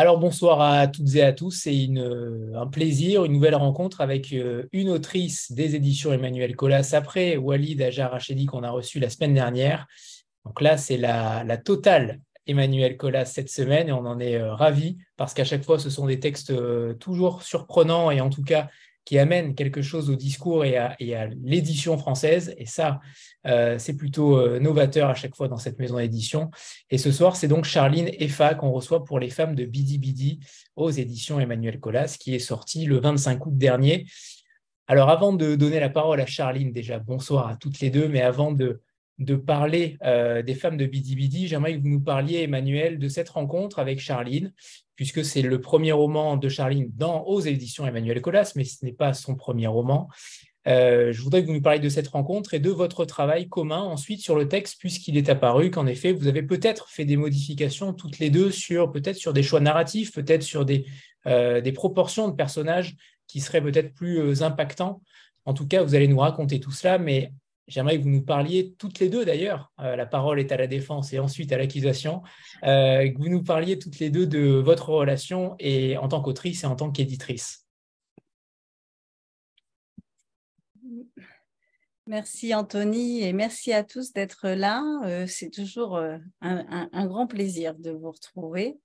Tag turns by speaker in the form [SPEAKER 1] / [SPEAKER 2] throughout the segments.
[SPEAKER 1] Alors bonsoir à toutes et à tous, c'est un plaisir, une nouvelle rencontre avec euh, une autrice des éditions Emmanuel Colas après Walid Ajar qu'on a reçu la semaine dernière. Donc là, c'est la, totale Emmanuel Colas cette semaine et on en est euh, ravis parce qu'à chaque fois, ce sont des textes euh, toujours surprenants et en tout cas amène quelque chose au discours et à, l'édition française. Et ça, euh, c'est plutôt euh, novateur à chaque fois dans cette maison d'édition. Et ce soir, c'est donc Charline Effa qu'on reçoit pour les femmes de Bidi Bidi aux éditions Emmanuel Colas, qui est sorti le 25 août dernier. Alors avant de donner la parole à Charline, déjà bonsoir à toutes les deux, mais avant de, de parler euh, des femmes de Bidi j'aimerais que vous nous parliez, Emmanuel, de cette rencontre avec Charline, puisque c'est le premier roman de Charline dans aux éditions Emmanuel Colas, mais ce n'est pas son premier roman. Euh, je voudrais que vous nous parliez de cette rencontre et de votre travail commun ensuite sur le texte, puisqu'il est apparu qu'en effet, vous avez peut-être fait des modifications toutes les deux sur peut-être sur des choix narratifs, peut-être sur des, euh, des proportions de personnages qui seraient peut-être plus impactants. En tout cas, vous allez nous raconter tout cela, mais J'aimerais que vous nous parliez toutes les deux d'ailleurs, euh, la parole est à la défense et ensuite à l'accusation, euh, que vous nous parliez toutes les deux de votre relation et en tant qu'autrice et en tant qu'éditrice.
[SPEAKER 2] Merci Anthony et merci à tous d'être là. Euh, c'est toujours un, grand plaisir de vous retrouver.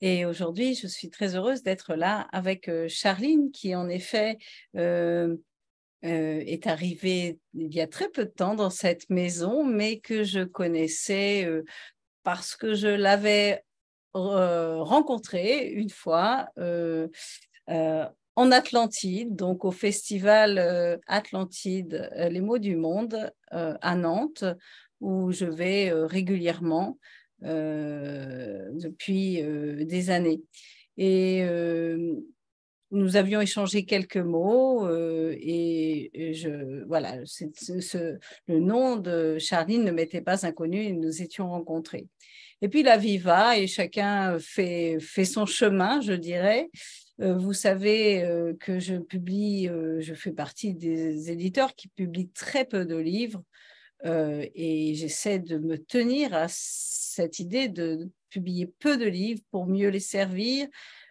[SPEAKER 2] Et aujourd'hui, je suis très heureuse d'être là avec Charline qui en effet est arrivé il y a très peu de temps dans cette maison, mais que je connaissais euh, parce que je l'avais euh, rencontré une fois en Atlantide, donc au festival Atlantide, les mots du monde à Nantes, où je vais régulièrement depuis des années. Nous avions échangé quelques mots euh, et, je, voilà, le nom de Charline ne m'était pas inconnu et nous étions rencontrés. Et puis la vie va et chacun fait, fait son chemin, je dirais. Euh, vous savez euh, que je publie, je fais partie des éditeurs qui publient très peu de livres et j'essaie de me tenir à cette idée de publier peu de livres pour mieux les servir,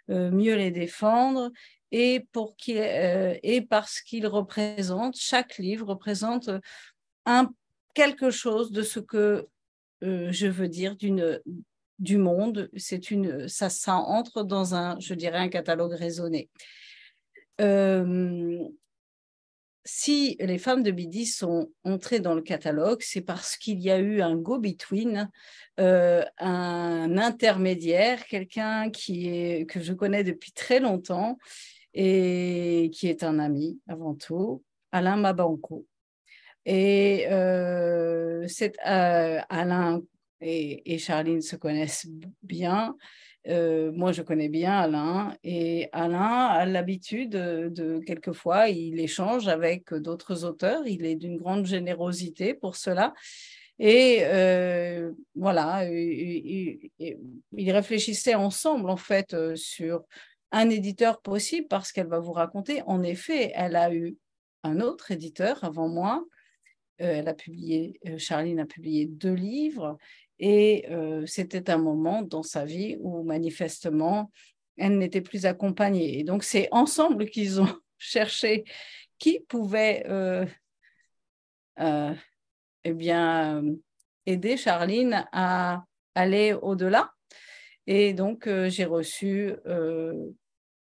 [SPEAKER 2] mieux les défendre et, pour euh, et parce qu'il représente, chaque livre représente quelque chose de ce que euh, je veux dire d'une du monde. C'est une, ça, ça entre dans un, je dirais, un catalogue raisonné si les femmes de Bidi sont entrées dans le catalogue, c'est parce qu'il y a eu un go-between, euh, un intermédiaire, quelqu'un que je connais depuis très longtemps et qui est un ami avant tout, Alain Mabanco. Et euh, euh, Alain et, et Charline se connaissent bien. Euh, moi, je connais bien Alain et Alain a l'habitude de, quelquefois, il échange avec d'autres auteurs. Il est d'une grande générosité pour cela. Et euh, voilà, ils réfléchissaient ensemble en fait euh, sur un éditeur possible parce qu'elle va vous raconter. En effet, elle a eu un autre éditeur avant moi. elle a publié, Charline a publié deux livres et euh, c'était un moment dans sa vie où manifestement, elle n'était plus accompagnée. Et donc, c'est ensemble qu'ils ont cherché qui pouvait euh, euh, eh bien, aider Charline à aller au-delà. Et donc, j'ai reçu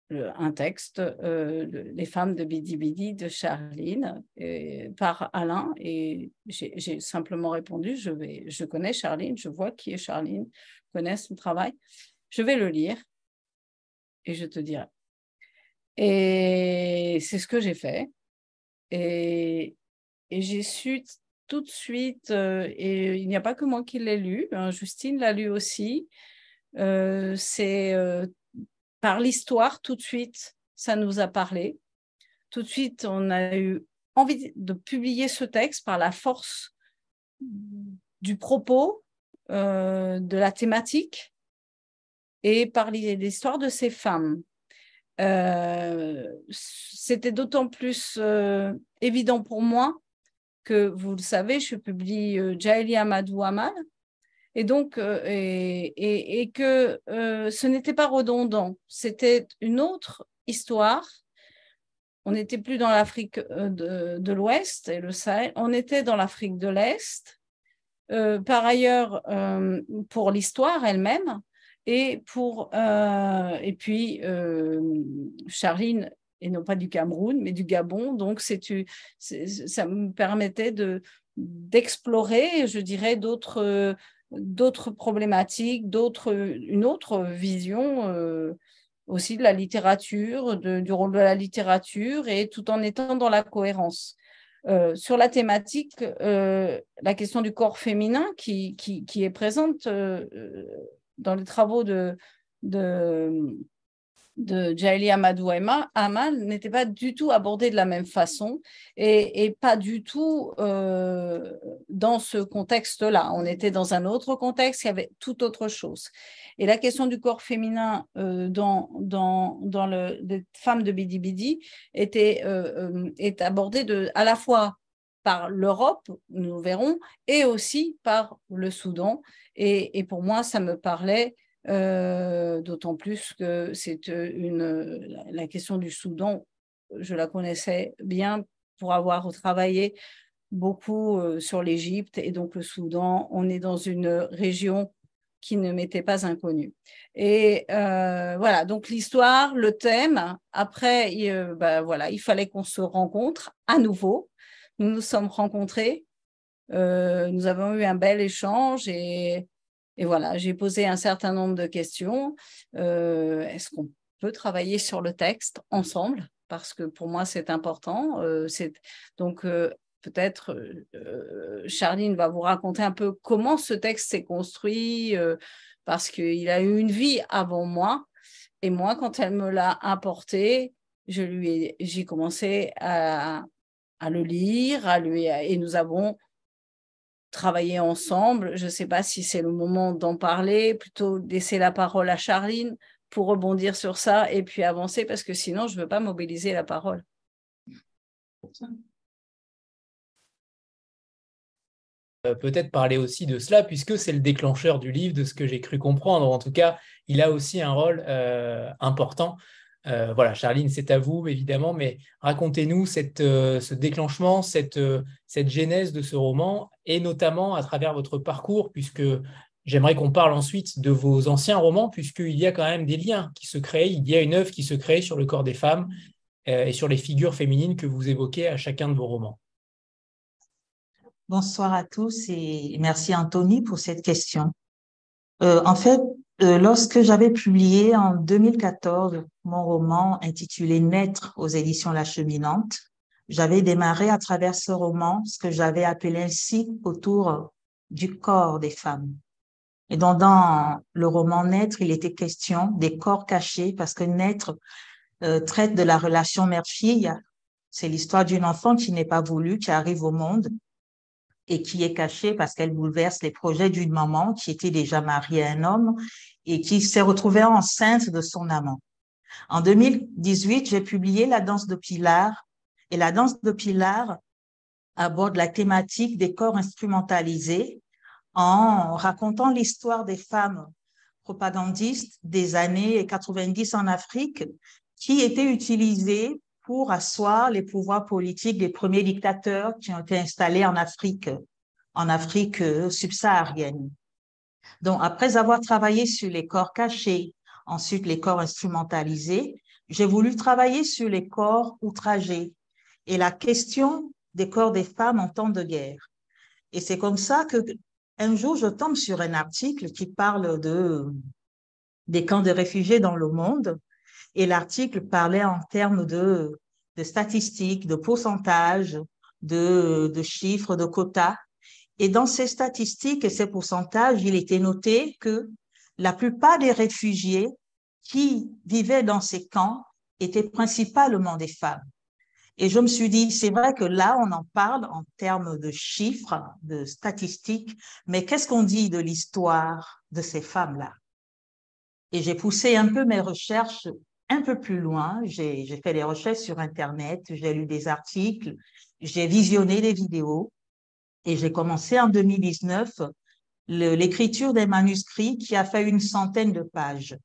[SPEAKER 2] un texte, euh, Les femmes de Bidi Bidi de Charline, par Alain. Et j'ai simplement répondu, je, vais, je connais Charline, je vois qui est Charline, je connais son travail. Je vais le lire et je te dirai. Et c'est ce que j'ai fait. Et, et j'ai su tout de suite, euh, et il n'y a pas que moi qui l'ai lu, hein, Justine l'a lu aussi, euh, c'est par l'histoire, tout de suite, ça nous a parlé. Tout de suite, on a eu envie de publier ce texte par la force du propos, euh, de la thématique et par l'histoire de ces femmes. Euh, c'était d'autant plus euh, évident pour moi que, vous le savez, je publie Jaeli Amadou Amal Et donc, et, et, que ce n'était pas redondant, c'était une autre histoire. On n'était plus dans l'Afrique de, de l'Ouest et le Sahel, on était dans l'Afrique de l'Est. par ailleurs, pour l'histoire elle-même, et, pour, euh, et puis, euh, Charline, et non pas du Cameroun, mais du Gabon. Donc, c'est, ça me permettait de, d'explorer, je dirais, d'autres, d'autres problématiques, une autre vision euh, aussi de la littérature, du rôle de la littérature, et tout en étant dans la cohérence. sur la thématique, la question du corps féminin qui, qui, qui est présente dans les travaux de, de, de Jaili Amadou Amal n'était pas du tout abordé de la même façon et, et pas du tout euh, dans ce contexte-là. On était dans un autre contexte, il y avait tout autre chose. Et la question du corps féminin euh, dans, dans, dans le, les femmes de Bidi Bidi était, euh, est abordée de, à la fois par l'Europe, nous verrons, et aussi par le Soudan. Et, pour moi, ça me parlait euh, d'autant plus que c'est une la question du Soudan, je la connaissais bien pour avoir travaillé beaucoup euh, sur l'Égypte et donc le Soudan. On est dans une région qui ne m'était pas inconnue. Et euh, voilà, donc l'histoire, le thème. Après, bah, voilà, il fallait qu'on se rencontre à nouveau nous nous sommes rencontrés, euh, nous avons eu un bel échange et, voilà, j'ai posé un certain nombre de questions. Euh, est-ce qu'on peut travailler sur le texte ensemble? Parce que pour moi, c'est important. Euh, donc, peut-être Charline va vous raconter un peu comment ce texte s'est construit, parce qu'il a eu une vie avant moi. Et moi, quand elle me l'a apporté, j'ai commencé à, à le lire, à lui, et nous avons travaillé ensemble. Je ne sais pas si c'est le moment d'en parler, plutôt laisser la parole à Charline pour rebondir sur ça et puis avancer, parce que sinon, je ne veux pas mobiliser la parole.
[SPEAKER 1] Euh, peut-être parler aussi de cela, puisque c'est le déclencheur du livre, de ce que j'ai cru comprendre. En tout cas, il a aussi un rôle euh, important euh, voilà, Charline, c'est à vous, évidemment, mais racontez-nous euh, ce déclenchement, euh, cette, genèse de ce roman, et notamment à travers votre parcours, puisque j'aimerais qu'on parle ensuite de vos anciens romans, puisqu'il y a quand même des liens qui se créent, il y a une œuvre qui se crée sur le corps des femmes et sur les figures féminines que vous évoquez à chacun de vos romans.
[SPEAKER 3] Bonsoir à tous et merci Anthony pour cette question. en fait, euh, lorsque j'avais publié en 2014 mon roman intitulé Naître aux éditions La Cheminante, j'avais démarré à travers ce roman ce que j'avais appelé ainsi autour du corps des femmes. Et donc dans le roman Naître, il était question des corps cachés parce que Naître euh, traite de la relation mère-fille. C'est l'histoire d'une enfant qui n'est pas voulue, qui arrive au monde et qui est cachée parce qu'elle bouleverse les projets d'une maman qui était déjà mariée à un homme et qui s'est retrouvée enceinte de son amant. En 2018, j'ai publié La danse de Pilar et La danse de Pilar aborde la thématique des corps instrumentalisés en racontant l'histoire des femmes propagandistes des années 90 en Afrique qui étaient utilisées pour asseoir les pouvoirs politiques des premiers dictateurs qui ont été installés en Afrique, en Afrique euh, subsaharienne. Donc, après avoir travaillé sur les corps cachés, ensuite les corps instrumentalisés, j'ai voulu travailler sur les corps outragés et la question des corps des femmes en temps de guerre. Et c'est comme ça que un jour, je tombe sur un article qui parle de des camps de réfugiés dans le monde et l'article parlait en termes de, statistiques, de pourcentages, de chiffres, de quotas. Et dans ces statistiques et ces pourcentages, il était noté que la plupart des réfugiés qui vivaient dans ces camps étaient principalement des femmes. Et je me suis dit, c'est vrai que là, on en parle en termes de chiffres, de statistiques, mais qu'est-ce qu'on dit de l'histoire de ces femmes-là? Et j'ai poussé un peu mes recherches un peu plus loin. J'ai fait des recherches sur Internet, j'ai lu des articles, j'ai visionné des vidéos et j'ai commencé en 2019 l'écriture des manuscrits qui a fait une centaine de pages.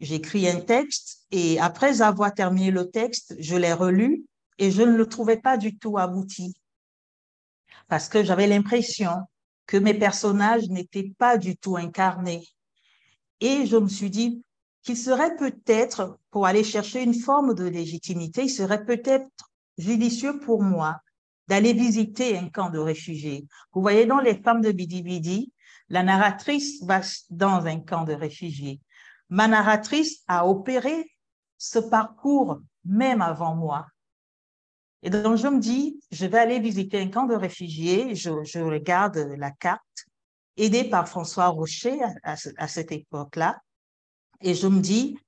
[SPEAKER 3] J'écris un texte et après avoir terminé le texte, je l'ai relu et je ne le trouvais pas du tout abouti parce que j'avais l'impression que mes personnages n'étaient pas du tout incarnés. Et je me suis dit qu'il serait peut-être, pour aller chercher une forme de légitimité, il serait peut-être judicieux pour moi d'aller visiter un camp de réfugiés. Vous voyez, dans Les femmes de Bidi Bidi, la narratrice va dans un camp de réfugiés. Ma narratrice a opéré ce parcours même avant moi. Et donc, je me dis, je vais aller visiter un camp de réfugiés. Je, je regarde la carte, aidée par François Rocher à, à cette époque-là. Et je me dis,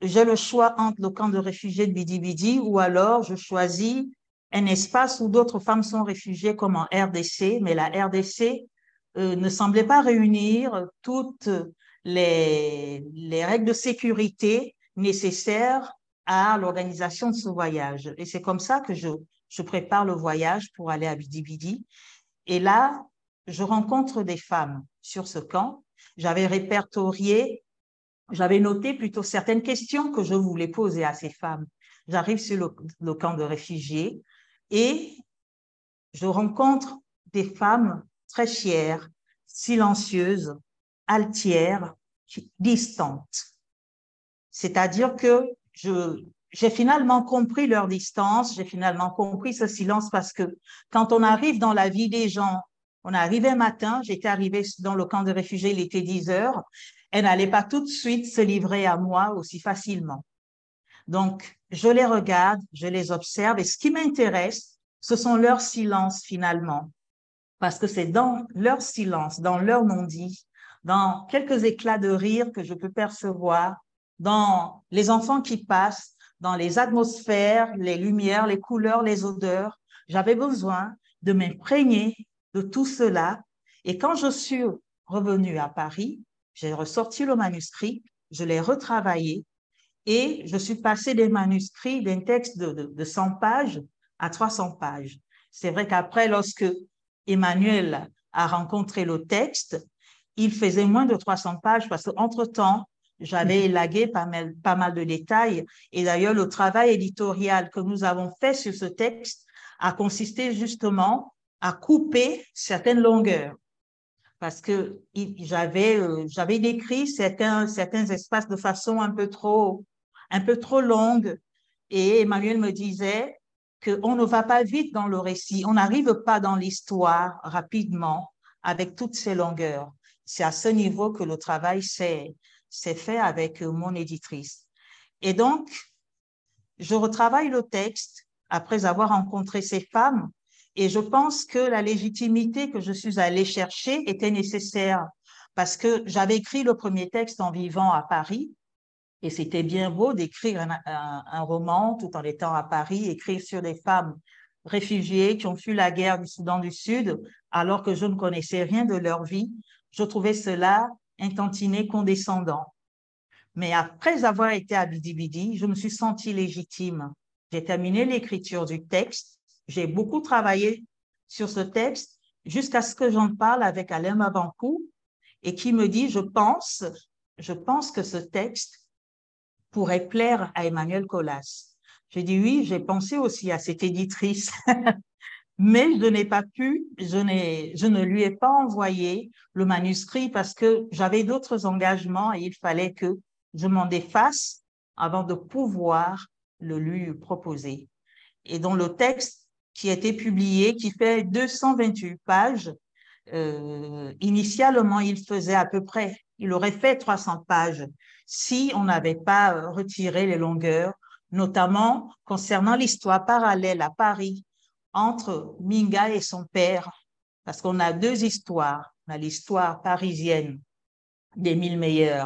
[SPEAKER 3] j'ai le choix entre le camp de réfugiés de Bidi Bidi ou alors je choisis un espace où d'autres femmes sont réfugiées comme en RDC, mais la RDC euh, ne semblait pas réunir toutes les, les règles de sécurité nécessaires à l'organisation de ce voyage. Et c'est comme ça que je, je prépare le voyage pour aller à Bidi Bidi. Et là, je rencontre des femmes sur ce camp. J'avais répertorié, j'avais noté plutôt certaines questions que je voulais poser à ces femmes. J'arrive sur le, camp de réfugiés et je rencontre des femmes très chères, silencieuses, altières, distantes. C'est-à-dire que je, j'ai finalement compris leur distance, j'ai finalement compris ce silence parce que quand on arrive dans la vie des gens, on arrivait matin, j'étais arrivée dans le camp de réfugiés, il était 10 heures, elle n'allait pas tout de suite se livrer à moi aussi facilement. Donc, je les regarde, je les observe et ce qui m'intéresse, ce sont leurs silences finalement. Parce que c'est dans leur silence, dans leur non-dit, dans quelques éclats de rire que je peux percevoir, dans les enfants qui passent, dans les atmosphères, les lumières, les couleurs, les odeurs. J'avais besoin de m'imprégner de tout cela. Et quand je suis revenue à Paris, j'ai ressorti le manuscrit, je l'ai retravaillé et je suis passée des manuscrits d'un texte de, de, 100 pages à 300 pages. C'est vrai qu'après, lorsque Emmanuel a rencontré le texte, il faisait moins de 300 pages parce qu'entre-temps, j'avais mhm. élagué pas mal, pas mal de détails. Et d'ailleurs, le travail éditorial que nous avons fait sur ce texte a consisté justement à couper certaines longueurs parce que j'avais euh, j'avais décrit certains espaces de façon un peu trop un peu trop longue. Et Emmanuel me disait qu'on ne va pas vite dans le récit, on n'arrive pas dans l'histoire rapidement avec toutes ces longueurs. C'est à ce niveau que le travail s'est fait avec mon éditrice. Et donc, je retravaille le texte après avoir rencontré ces femmes et je pense que la légitimité que je suis allée chercher était nécessaire parce que j'avais écrit le premier texte en vivant à Paris et c'était bien beau d'écrire un, roman tout en étant à Paris, écrire sur des femmes réfugiées qui ont fui la guerre du Soudan du Sud, alors que je ne connaissais rien de leur vie. Je trouvais cela un condescendant. Mais après avoir été à Bidi Bidi, je me suis sentie légitime. J'ai terminé l'écriture du texte. J'ai beaucoup travaillé sur ce texte jusqu'à ce que j'en parle avec Alain Mabancou et qui me dit, je pense, je pense que ce texte pourrait plaire à Emmanuel Colas. J'ai dit oui, j'ai pensé aussi à cette éditrice, mais je n'ai pas pu, je, je ne lui ai pas envoyé le manuscrit parce que j'avais d'autres engagements et il fallait que je m'en défasse avant de pouvoir le lui proposer. Et dans le texte qui a été publié, qui fait 228 pages, euh, initialement, il faisait à peu près, il aurait fait 300 pages si on n'avait pas euh, retiré les longueurs, notamment concernant l'histoire parallèle à Paris entre Minga et son père, parce qu'on a deux histoires. L'histoire parisienne d'Émile Meyer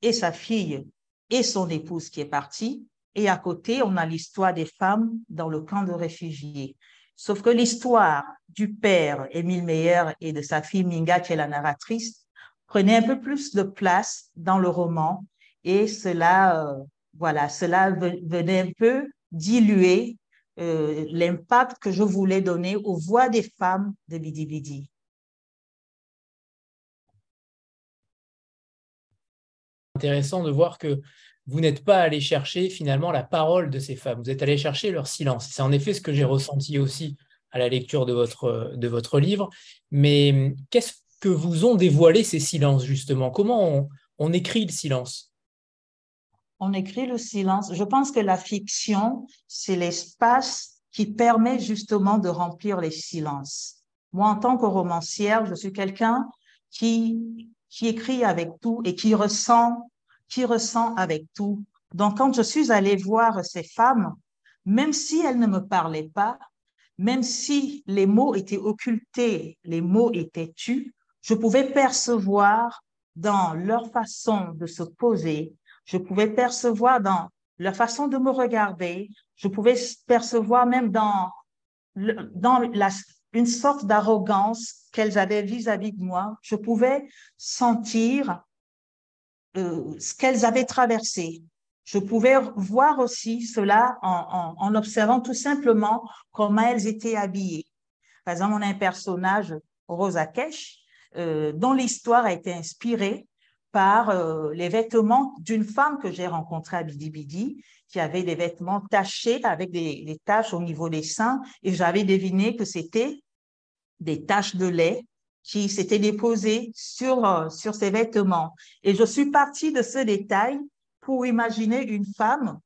[SPEAKER 3] et sa fille et son épouse qui est partie, et à côté, on a l'histoire des femmes dans le camp de réfugiés. Sauf que l'histoire du père Émile Meyer et de sa fille Minga, qui est la narratrice, prenait un peu plus de place dans le roman et cela, euh, voilà, cela venait un peu diluer euh, l'impact que je voulais donner aux voix des femmes de Bidi Bidi.
[SPEAKER 1] Intéressant de voir que vous n'êtes pas allé chercher finalement la parole de ces femmes, vous êtes allé chercher leur silence. C'est en effet ce que j'ai ressenti aussi à la lecture de votre, de votre livre. Mais qu'est-ce que vous ont dévoilé ces silences, justement? Comment on, écrit le silence?
[SPEAKER 3] On écrit le silence. Je pense que la fiction, c'est l'espace qui permet justement de remplir les silences. Moi, en tant que romancière, je suis quelqu'un qui, qui écrit avec tout et qui ressent, qui ressent avec tout. Donc, quand je suis allée voir ces femmes, même si elles ne me parlaient pas, même si les mots étaient occultés, les mots étaient tus, je pouvais percevoir dans leur façon de se poser, je pouvais percevoir dans leur façon de me regarder, je pouvais percevoir même dans, dans la, une sorte d'arrogance qu'elles avaient vis-à-vis de moi. Je pouvais sentir euh, ce qu'elles avaient traversé. Je pouvais voir aussi cela en, observant tout simplement comment elles étaient habillées. Par exemple, on a un personnage, Rosa Kesh, euh, dont l'histoire a été inspirée par euh, les vêtements d'une femme que j'ai rencontrée à Bidi Bidi, qui avait des vêtements tachés avec des, des taches au niveau des seins, et j'avais deviné que c'était des taches de lait qui s'étaient déposées sur, euh, sur ses vêtements. Et je suis partie de ce détail pour imaginer une femme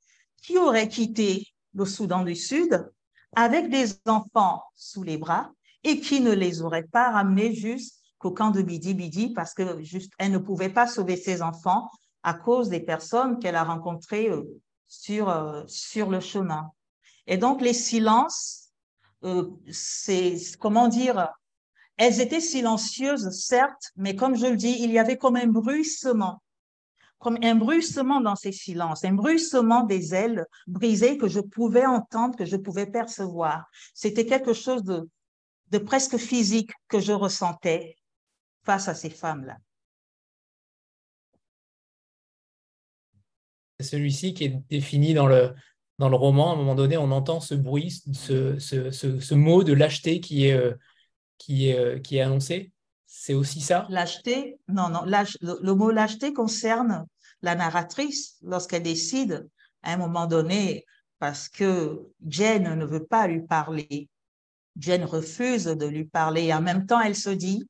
[SPEAKER 3] qui aurait quitté le Soudan du Sud avec des enfants sous les bras et qui ne les aurait pas ramenés jusqu'au camp de Bidi Bidi parce que juste, elle ne pouvait pas sauver ses enfants à cause des personnes qu'elle a rencontrées euh, sur, euh, sur le chemin. Et donc, les silences, euh, c'est, comment dire, elles étaient silencieuses, certes, mais comme je le dis, il y avait comme un bruissement comme un bruissement dans ces silences, un bruissement des ailes brisées que je pouvais entendre, que je pouvais percevoir. C'était quelque chose de, de presque physique que je ressentais face à ces femmes-là.
[SPEAKER 1] Celui-ci qui est défini dans le, dans le roman. À un moment donné, on entend ce bruit, ce, ce, ce, mot de lâcheté qui est, euh, qui est, euh, qui est annoncé. C'est aussi ça?
[SPEAKER 3] Lâcheté, non, non, le, mot lâcheté concerne la narratrice lorsqu'elle décide à un moment donné, parce que Jane ne veut pas lui parler. Jane refuse de lui parler et en même temps, elle se dit,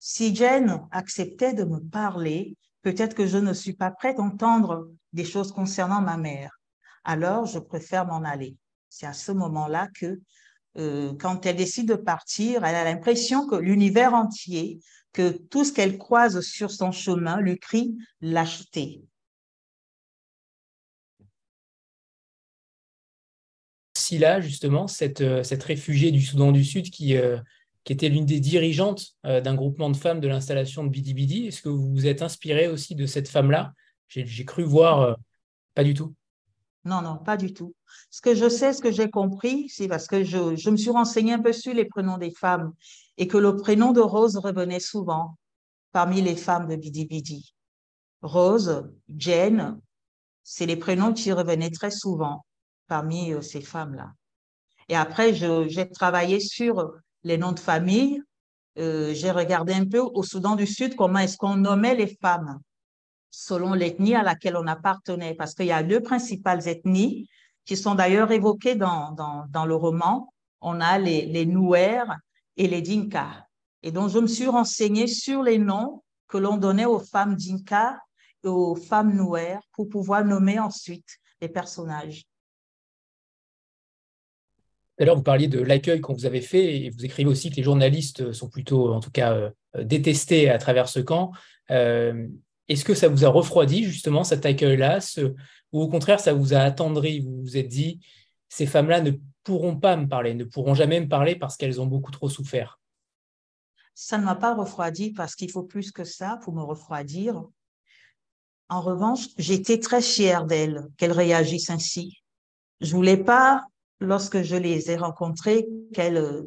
[SPEAKER 3] si Jane acceptait de me parler, peut-être que je ne suis pas prête à entendre des choses concernant ma mère. Alors, je préfère m'en aller. C'est à ce moment-là que euh, quand elle décide de partir, elle a l'impression que l'univers entier, que tout ce qu'elle croise sur son chemin lui crie lâcheté.
[SPEAKER 1] là justement, cette, euh, cette réfugiée du Soudan du Sud qui, euh, était l'une des dirigeantes d'un groupement de femmes de l'installation de Bidi Bidi. Est-ce que vous vous êtes inspiré aussi de cette femme-là? J'ai cru voir, pas du tout.
[SPEAKER 3] Non, non, pas du tout. Ce que je sais, ce que j'ai compris, c'est parce que je, me suis renseignée un peu sur les prénoms des femmes et que le prénom de Rose revenait souvent parmi les femmes de Bidi Bidi. Rose, Jane, c'est les prénoms qui revenaient très souvent parmi euh, ces femmes-là. Et après, j'ai travaillé sur les noms de famille. Euh, j'ai regardé un peu au Soudan du Sud comment est-ce qu'on nommait les femmes selon l'ethnie à laquelle on appartenait, parce qu'il y a deux principales ethnies qui sont d'ailleurs évoquées dans, dans, le roman. On a les, les Nouer et les Dinka. Et donc, je me suis renseignée sur les noms que l'on donnait aux femmes Dinka et aux femmes Nouer pour pouvoir nommer ensuite les personnages.
[SPEAKER 1] L'heure, vous parliez de l'accueil qu'on vous avait fait et vous écrivez aussi que les journalistes sont plutôt, en tout cas, euh, détestés à travers ce camp. Euh, est-ce que ça vous a refroidi justement cet accueil-là ou au contraire ça vous a attendri Vous vous êtes dit, ces femmes-là ne pourront pas me parler, ne pourront jamais me parler parce qu'elles ont beaucoup trop souffert?
[SPEAKER 3] Ça ne m'a pas refroidi parce qu'il faut plus que ça pour me refroidir. En revanche, j'étais très fière d'elles, qu'elles réagissent ainsi. Je voulais pas, lorsque je les ai rencontrées, qu'elles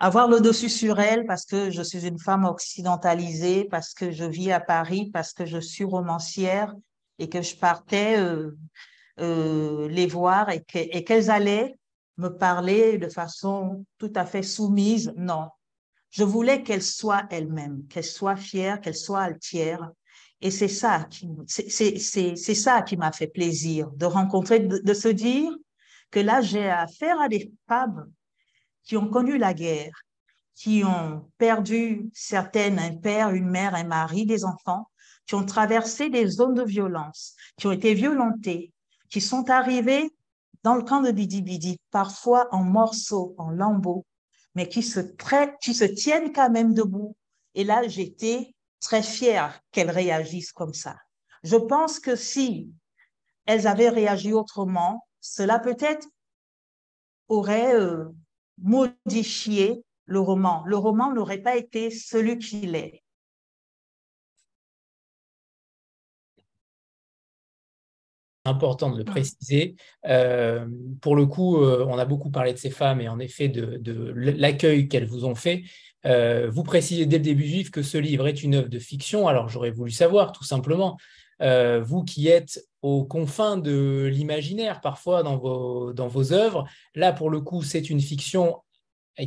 [SPEAKER 3] avoir le dessus sur elle parce que je suis une femme occidentalisée, parce que je vis à Paris, parce que je suis romancière et que je partais euh, euh, les voir et qu'elles allaient me parler de façon tout à fait soumise. Non, je voulais qu'elles soient elles-mêmes, qu'elles soient fières, qu'elles soient altières Et c'est ça qui, c'est ça qui m'a fait plaisir de rencontrer, de, se dire que là, j'ai affaire à des femmes qui ont connu la guerre, qui ont perdu certaines, un père, une mère, un mari, des enfants, qui ont traversé des zones de violence, qui ont été violentées, qui sont arrivées dans le camp de Bidi parfois en morceaux, en lambeaux, mais qui se, qui se tiennent quand même debout. Et là, j'étais très fière qu'elles réagissent comme ça. Je pense que si elles avaient réagi autrement, cela peut-être aurait euh, modifié le roman. Le roman n'aurait pas été celui qu'il est.
[SPEAKER 1] important de le préciser. Euh, pour le coup, euh, on a beaucoup parlé de ces femmes et en effet de, l'accueil qu'elles vous ont fait. Euh, vous précisez dès le début juif que ce livre est une œuvre de fiction. Alors j'aurais voulu savoir, tout simplement, vous qui êtes aux confins de l'imaginaire parfois dans vos, dans vos œuvres, là pour le coup c'est une fiction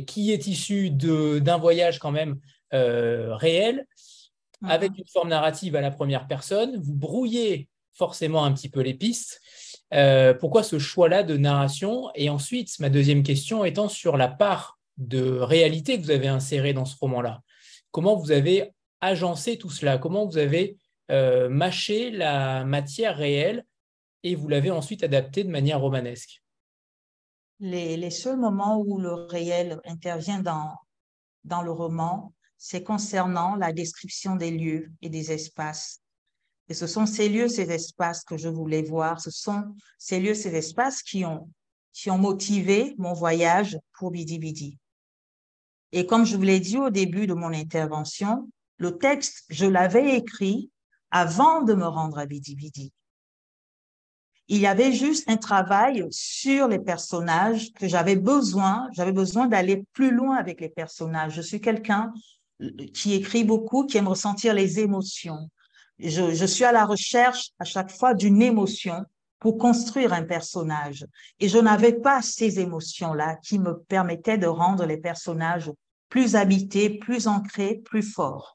[SPEAKER 1] qui est issue d'un voyage quand même réel, avec mhm. une forme narrative à la première personne. Vous brouillez forcément un petit peu les pistes. Euh, pourquoi ce choix-là de narration? Et ensuite, ma deuxième question étant sur la part de réalité que vous avez insérée dans ce roman-là. Comment vous avez agencé tout cela? Comment vous avez euh, mâché la matière réelle et vous l'avez ensuite adapté de manière romanesque
[SPEAKER 3] les, les, seuls moments où le réel intervient dans, dans le roman, c'est concernant la description des lieux et des espaces. Et ce sont ces lieux, ces espaces que je voulais voir. Ce sont ces lieux, ces espaces qui ont, qui ont motivé mon voyage pour Bidi Bidi. Et comme je vous l'ai dit au début de mon intervention, le texte, je l'avais écrit avant de me rendre à Bidi. Il y avait juste un travail sur les personnages que j'avais besoin, j'avais besoin d'aller plus loin avec les personnages. Je suis quelqu'un qui écrit beaucoup, qui aime ressentir les émotions je, suis à la recherche à chaque fois d'une émotion pour construire un personnage. Et je n'avais pas ces émotions-là qui me permettaient de rendre les personnages plus habités, plus ancrés, plus forts.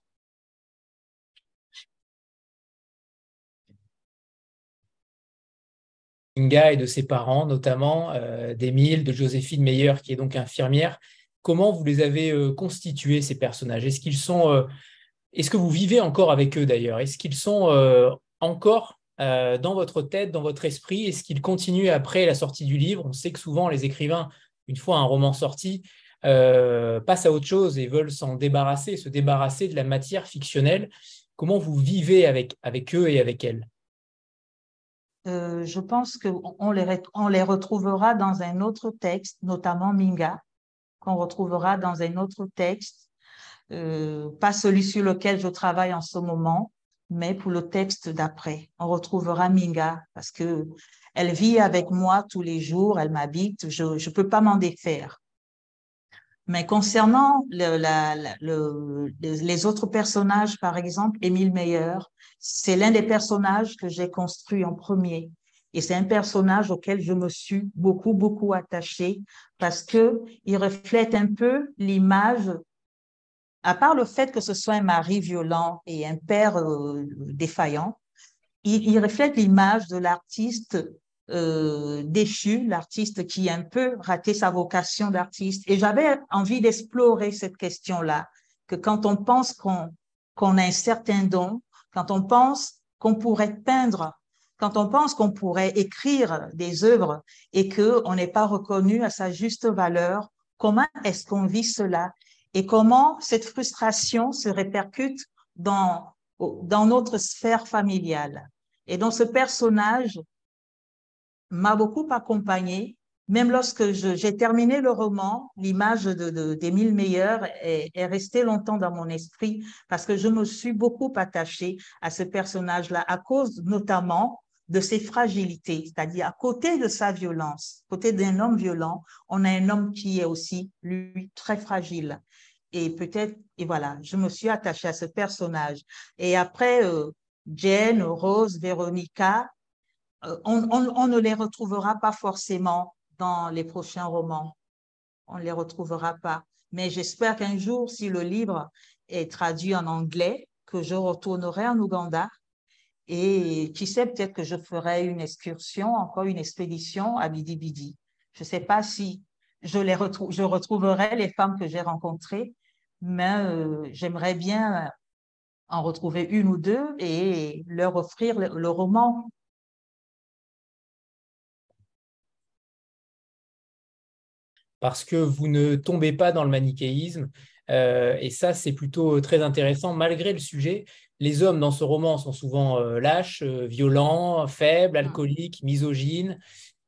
[SPEAKER 1] Et de ses parents, notamment euh, d'Émile, de Joséphine Meyer, qui est donc infirmière. Comment vous les avez euh, constitués, ces personnages? Est-ce qu'ils sont euh, est-ce que vous vivez encore avec eux d'ailleurs? Est-ce qu'ils sont euh, encore dans votre tête, dans votre esprit? Est-ce qu'ils continuent après la sortie du livre? On sait que souvent les écrivains, une fois un roman sorti, passent à autre chose et veulent s'en débarrasser, se débarrasser de la matière fictionnelle. Comment vous vivez avec, avec eux et avec elles?
[SPEAKER 3] Je pense qu'on les, on les retrouvera dans un autre texte, notamment Minga, qu'on retrouvera dans un autre texte euh, pas celui sur lequel je travaille en ce moment, mais pour le texte d'après. On retrouvera Minga parce que elle vit avec moi tous les jours, elle m'habite, je ne peux pas m'en défaire. Mais concernant les autres personnages, par exemple, Émile Meyer, c'est l'un des personnages que j'ai construit en premier. Et c'est un personnage auquel je me suis beaucoup, beaucoup attachée parce que il reflète un peu l'image à part le fait que ce soit un mari violent et un père euh, défaillant, il, reflète l'image de l'artiste euh, déchu, l'artiste qui a un peu raté sa vocation d'artiste. Et j'avais envie d'explorer cette question-là, que quand on pense qu'on qu'on a un certain don, quand on pense qu'on pourrait peindre, quand on pense qu'on pourrait écrire des œuvres et que on n'est pas reconnu à sa juste valeur, comment est-ce qu'on vit cela et comment cette frustration se répercute dans, dans notre sphère familiale? Et donc ce personnage m'a beaucoup accompagné. Même lorsque j'ai terminé le roman, l'image d'Émile de, Meyer est, est restée longtemps dans mon esprit parce que je me suis beaucoup attachée à ce personnage-là à cause notamment de ses fragilités, c'est-à-dire à côté de sa violence, côté d'un homme violent, on a un homme qui est aussi, lui, très fragile. Et peut-être, et voilà, je me suis attachée à ce personnage. Et après, euh, Jane, Rose, Véronica, euh, on, ne les retrouvera pas forcément dans les prochains romans. On ne les retrouvera pas. Mais j'espère qu'un jour, si le livre est traduit en anglais, que je retournerai en Ouganda Et qui sait, peut-être que je ferai une excursion, encore une expédition à Bidi Bidi. Je ne sais pas si je, les je retrouverai les femmes que j'ai rencontrées, mais euh, j'aimerais bien en retrouver une ou deux et leur offrir le roman
[SPEAKER 1] parce que vous ne tombez pas dans le manichéisme. Euh, et ça, c'est plutôt très intéressant, malgré le sujet. Les hommes dans ce roman sont souvent euh, lâches, euh, violents, faibles, ah. alcooliques, misogynes.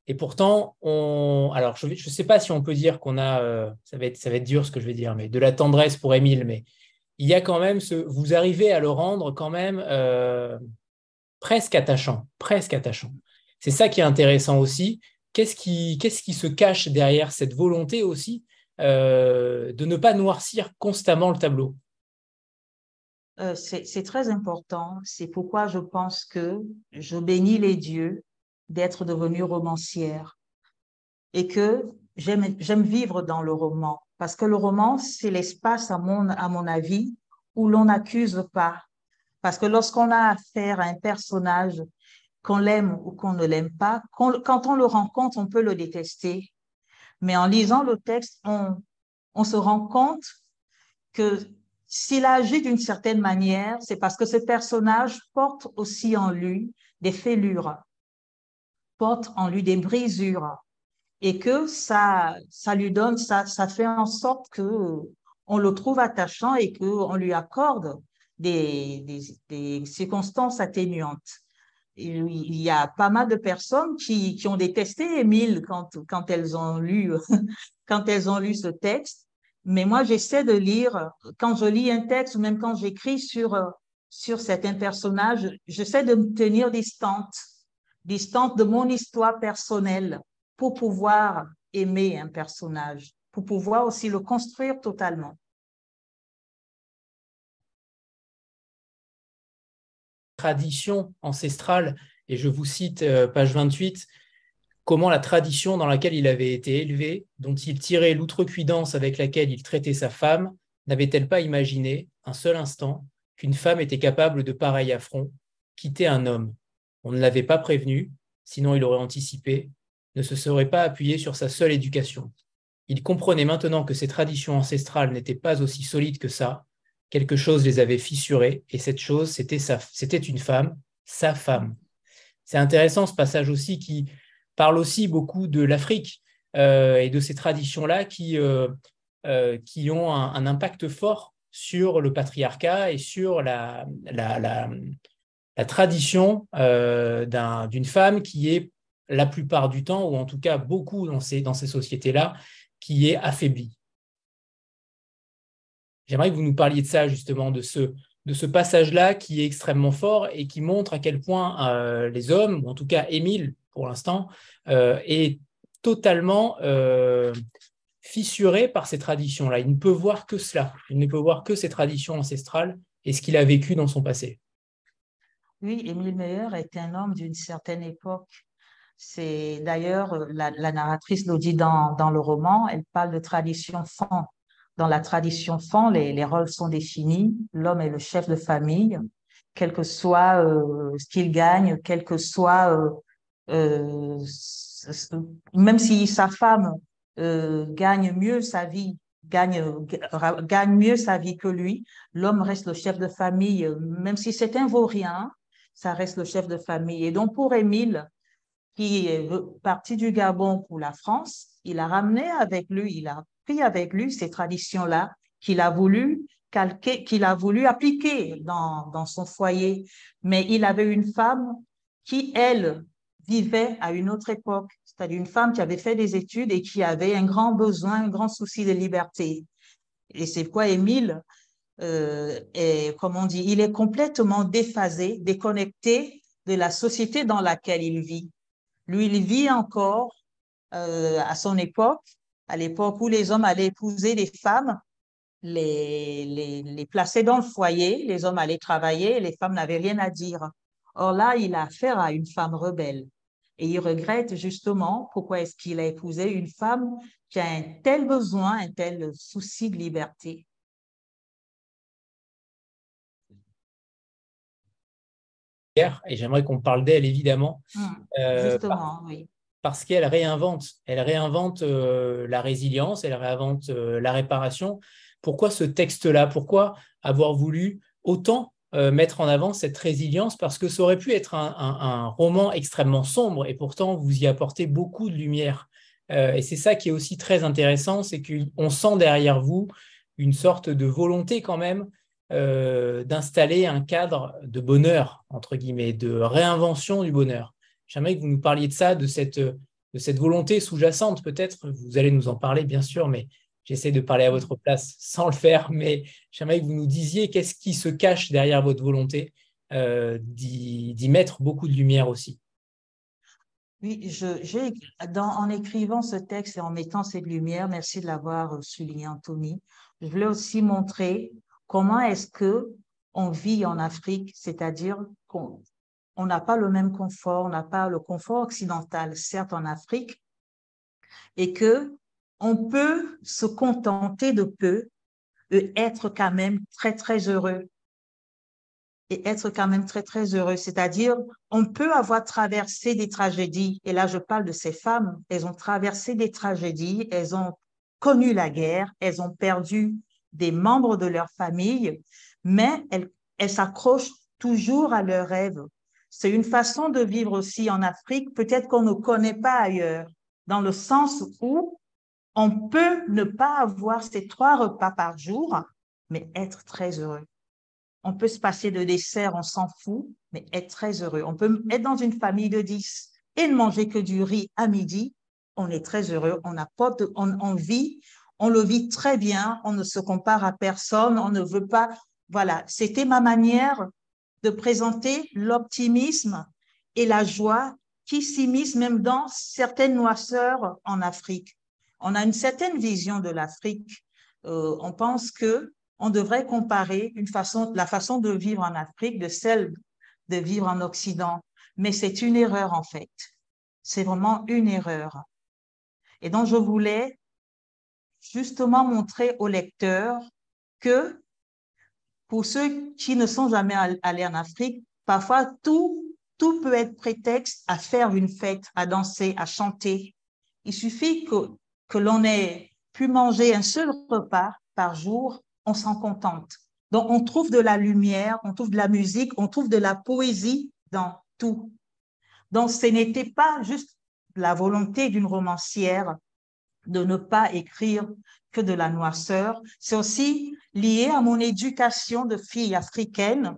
[SPEAKER 1] Et pourtant, on... alors je ne sais pas si on peut dire qu'on a, ça, va être, ça va être dur ce que je vais dire, mais de la tendresse pour Émile, mais il y a quand même ce, vous arrivez à le rendre quand même presque attachant, presque attachant. C'est ça qui est intéressant aussi, Qu'est-ce qui, se cache derrière cette volonté aussi euh, de ne pas noircir constamment le tableau?
[SPEAKER 3] Euh, c'est, très important. C'est pourquoi je pense que je bénis les dieux d'être devenue romancière et que j'aime, j'aime vivre dans le roman. Parce que le roman, c'est l'espace, à mon, à mon avis, où l'on n'accuse pas. Parce que lorsqu'on a affaire à un personnage qu'on l'aime ou qu'on ne l'aime pas, quand on le rencontre, on peut le détester. Mais en lisant le texte, on, se rend compte que s'il agit d'une certaine manière, c'est parce que ce personnage porte aussi en lui des fêlures, porte en lui des brisures, et que ça, ça lui donne, ça, ça fait en sorte que on le trouve attachant et qu'on lui accorde des circonstances atténuantes il y a pas mal de personnes qui, qui ont détesté Émile quand, quand, elles ont lu, quand elles ont lu ce texte. Mais moi, j'essaie de lire, quand je lis un texte ou même quand j'écris sur, sur certains personnages, j'essaie de me tenir distante, distante de mon histoire personnelle pour pouvoir aimer un personnage, pour pouvoir aussi le construire totalement.
[SPEAKER 1] Tradition ancestrale, et je vous cite euh, page 28, comment la tradition dans laquelle il avait été élevé, dont il tirait l'outrecuidance avec laquelle il traitait sa femme, n'avait-elle pas imaginé, un seul instant, qu'une femme était capable de pareil affront, quitter un homme? On ne l'avait pas prévenu, sinon il aurait anticipé, ne se serait pas appuyé sur sa seule éducation. Il comprenait maintenant que ces traditions ancestrales n'étaient pas aussi solides que ça, quelque chose les avait fissurés, et cette chose, c'était, une femme, sa femme. C'est intéressant ce passage aussi qui parle aussi beaucoup de l'Afrique euh, et de ces traditions-là qui, euh, euh, qui ont un, impact fort sur le patriarcat et sur la, tradition d'une femme qui est la plupart du temps, ou en tout cas beaucoup dans ces, dans ces sociétés-là, qui est affaiblie. J'aimerais que vous nous parliez de ça, justement, de ce, de ce passage-là qui est extrêmement fort et qui montre à quel point euh, les hommes, ou en tout cas Émile pour l'instant, euh, est totalement euh, fissuré par ces traditions-là. Il ne peut voir que cela. Il ne peut voir que ces traditions ancestrales et ce qu'il a vécu dans son passé.
[SPEAKER 3] Oui, Émile Meyer est un homme d'une certaine époque. C'est d'ailleurs, la, narratrice le dit dans, dans le roman, elle parle de tradition fan dans la tradition fan, les, rôles sont définis. L'homme est le chef de famille, quel que soit euh, ce qu'il gagne, quel que soit, euh, euh, même si sa femme gagne mieux sa vie, gagne, gagne mieux sa vie que lui, l'homme reste le chef de famille, même si c'est un vaurien, ça reste le chef de famille. Et donc pour Émile, qui est parti du Gabon pour la France, il a ramené avec lui, il a pris avec lui ces traditions-là qu'il a voulu calquer, qu'il a voulu appliquer dans, son foyer. Mais il avait une femme qui, elle, vivait à une autre époque, c'est-à-dire une femme qui avait fait des études et qui avait un grand besoin, un grand souci de liberté. Et c'est quoi Émile, euh, est, comme on dit, il est complètement déphasé, déconnecté de la société dans laquelle il vit. Lui, il vit encore euh, à son époque, à l'époque où les hommes allaient épouser des femmes, les, les, les placer dans le foyer, les hommes allaient travailler, les femmes n'avaient rien à dire. Or là, il a affaire à une femme rebelle. Et il regrette justement pourquoi est-ce qu'il a épousé une femme qui a un tel besoin, un tel souci de liberté.
[SPEAKER 1] et j'aimerais qu'on parle d'elle évidemment.
[SPEAKER 3] Mmh, justement, oui
[SPEAKER 1] parce qu'elle réinvente, elle réinvente euh, la résilience, elle réinvente euh, la réparation. Pourquoi ce texte-là? Pourquoi avoir voulu autant euh, mettre en avant cette résilience? Parce que ça aurait pu être un, roman extrêmement sombre et pourtant vous y apportez beaucoup de lumière. et c'est ça qui est aussi très intéressant, c'est qu'on sent derrière vous une sorte de volonté quand même d'installer un cadre de bonheur, entre guillemets, de réinvention du bonheur. J'aimerais que vous nous parliez de ça, de cette, de cette volonté sous-jacente peut-être. Vous allez nous en parler, bien sûr, mais j'essaie de parler à votre place sans le faire. Mais j'aimerais que vous nous disiez qu'est-ce qui se cache derrière votre volonté euh, d'y mettre beaucoup de lumière aussi.
[SPEAKER 3] Oui, je, en écrivant ce texte et en mettant cette lumière, merci de l'avoir souligné, Anthony, je voulais aussi montrer comment est-ce que on vit en Afrique, c'est-à-dire on n'a pas le même confort, on n'a pas le confort occidental, certes en Afrique, et que on peut se contenter de peu et être quand même très, très heureux. Et être quand même très, très heureux. C'est-à-dire, on peut avoir traversé des tragédies. Et là, je parle de ces femmes. Elles ont traversé des tragédies. Elles ont connu la guerre. Elles ont perdu des membres de leur famille. Mais elles, s'accrochent toujours à leurs rêves. C'est une façon de vivre aussi en Afrique, peut-être qu'on ne connaît pas ailleurs, dans le sens où on peut ne pas avoir ces trois repas par jour, mais être très heureux. On peut se passer de dessert, on s'en fout, mais être très heureux. On peut être dans une famille de dix et ne manger que du riz à midi, on est très heureux, on, apporte, on, on vit, on le vit très bien, on ne se compare à personne, on ne veut pas. Voilà, c'était ma manière de présenter l'optimisme et la joie qui s'immiscent même dans certaines noisseurs en Afrique. On a une certaine vision de l'Afrique. Euh, on pense que on devrait comparer la façon de vivre en Afrique de celle de vivre en Occident. Mais c'est une erreur en fait. C'est vraiment une erreur. Et donc je voulais justement montrer au lecteur que pour ceux qui ne sont jamais allés en Afrique, parfois tout, tout peut être prétexte à faire une fête, à danser, à chanter. Il suffit que, que l'on ait pu manger un seul repas par jour, on s'en contente. Donc, on trouve de la lumière, on trouve de la musique, on trouve de la poésie dans tout. Donc, ce n'était pas juste la volonté d'une romancière de ne pas écrire que de la noirceur. C'est aussi lié à mon éducation de fille africaine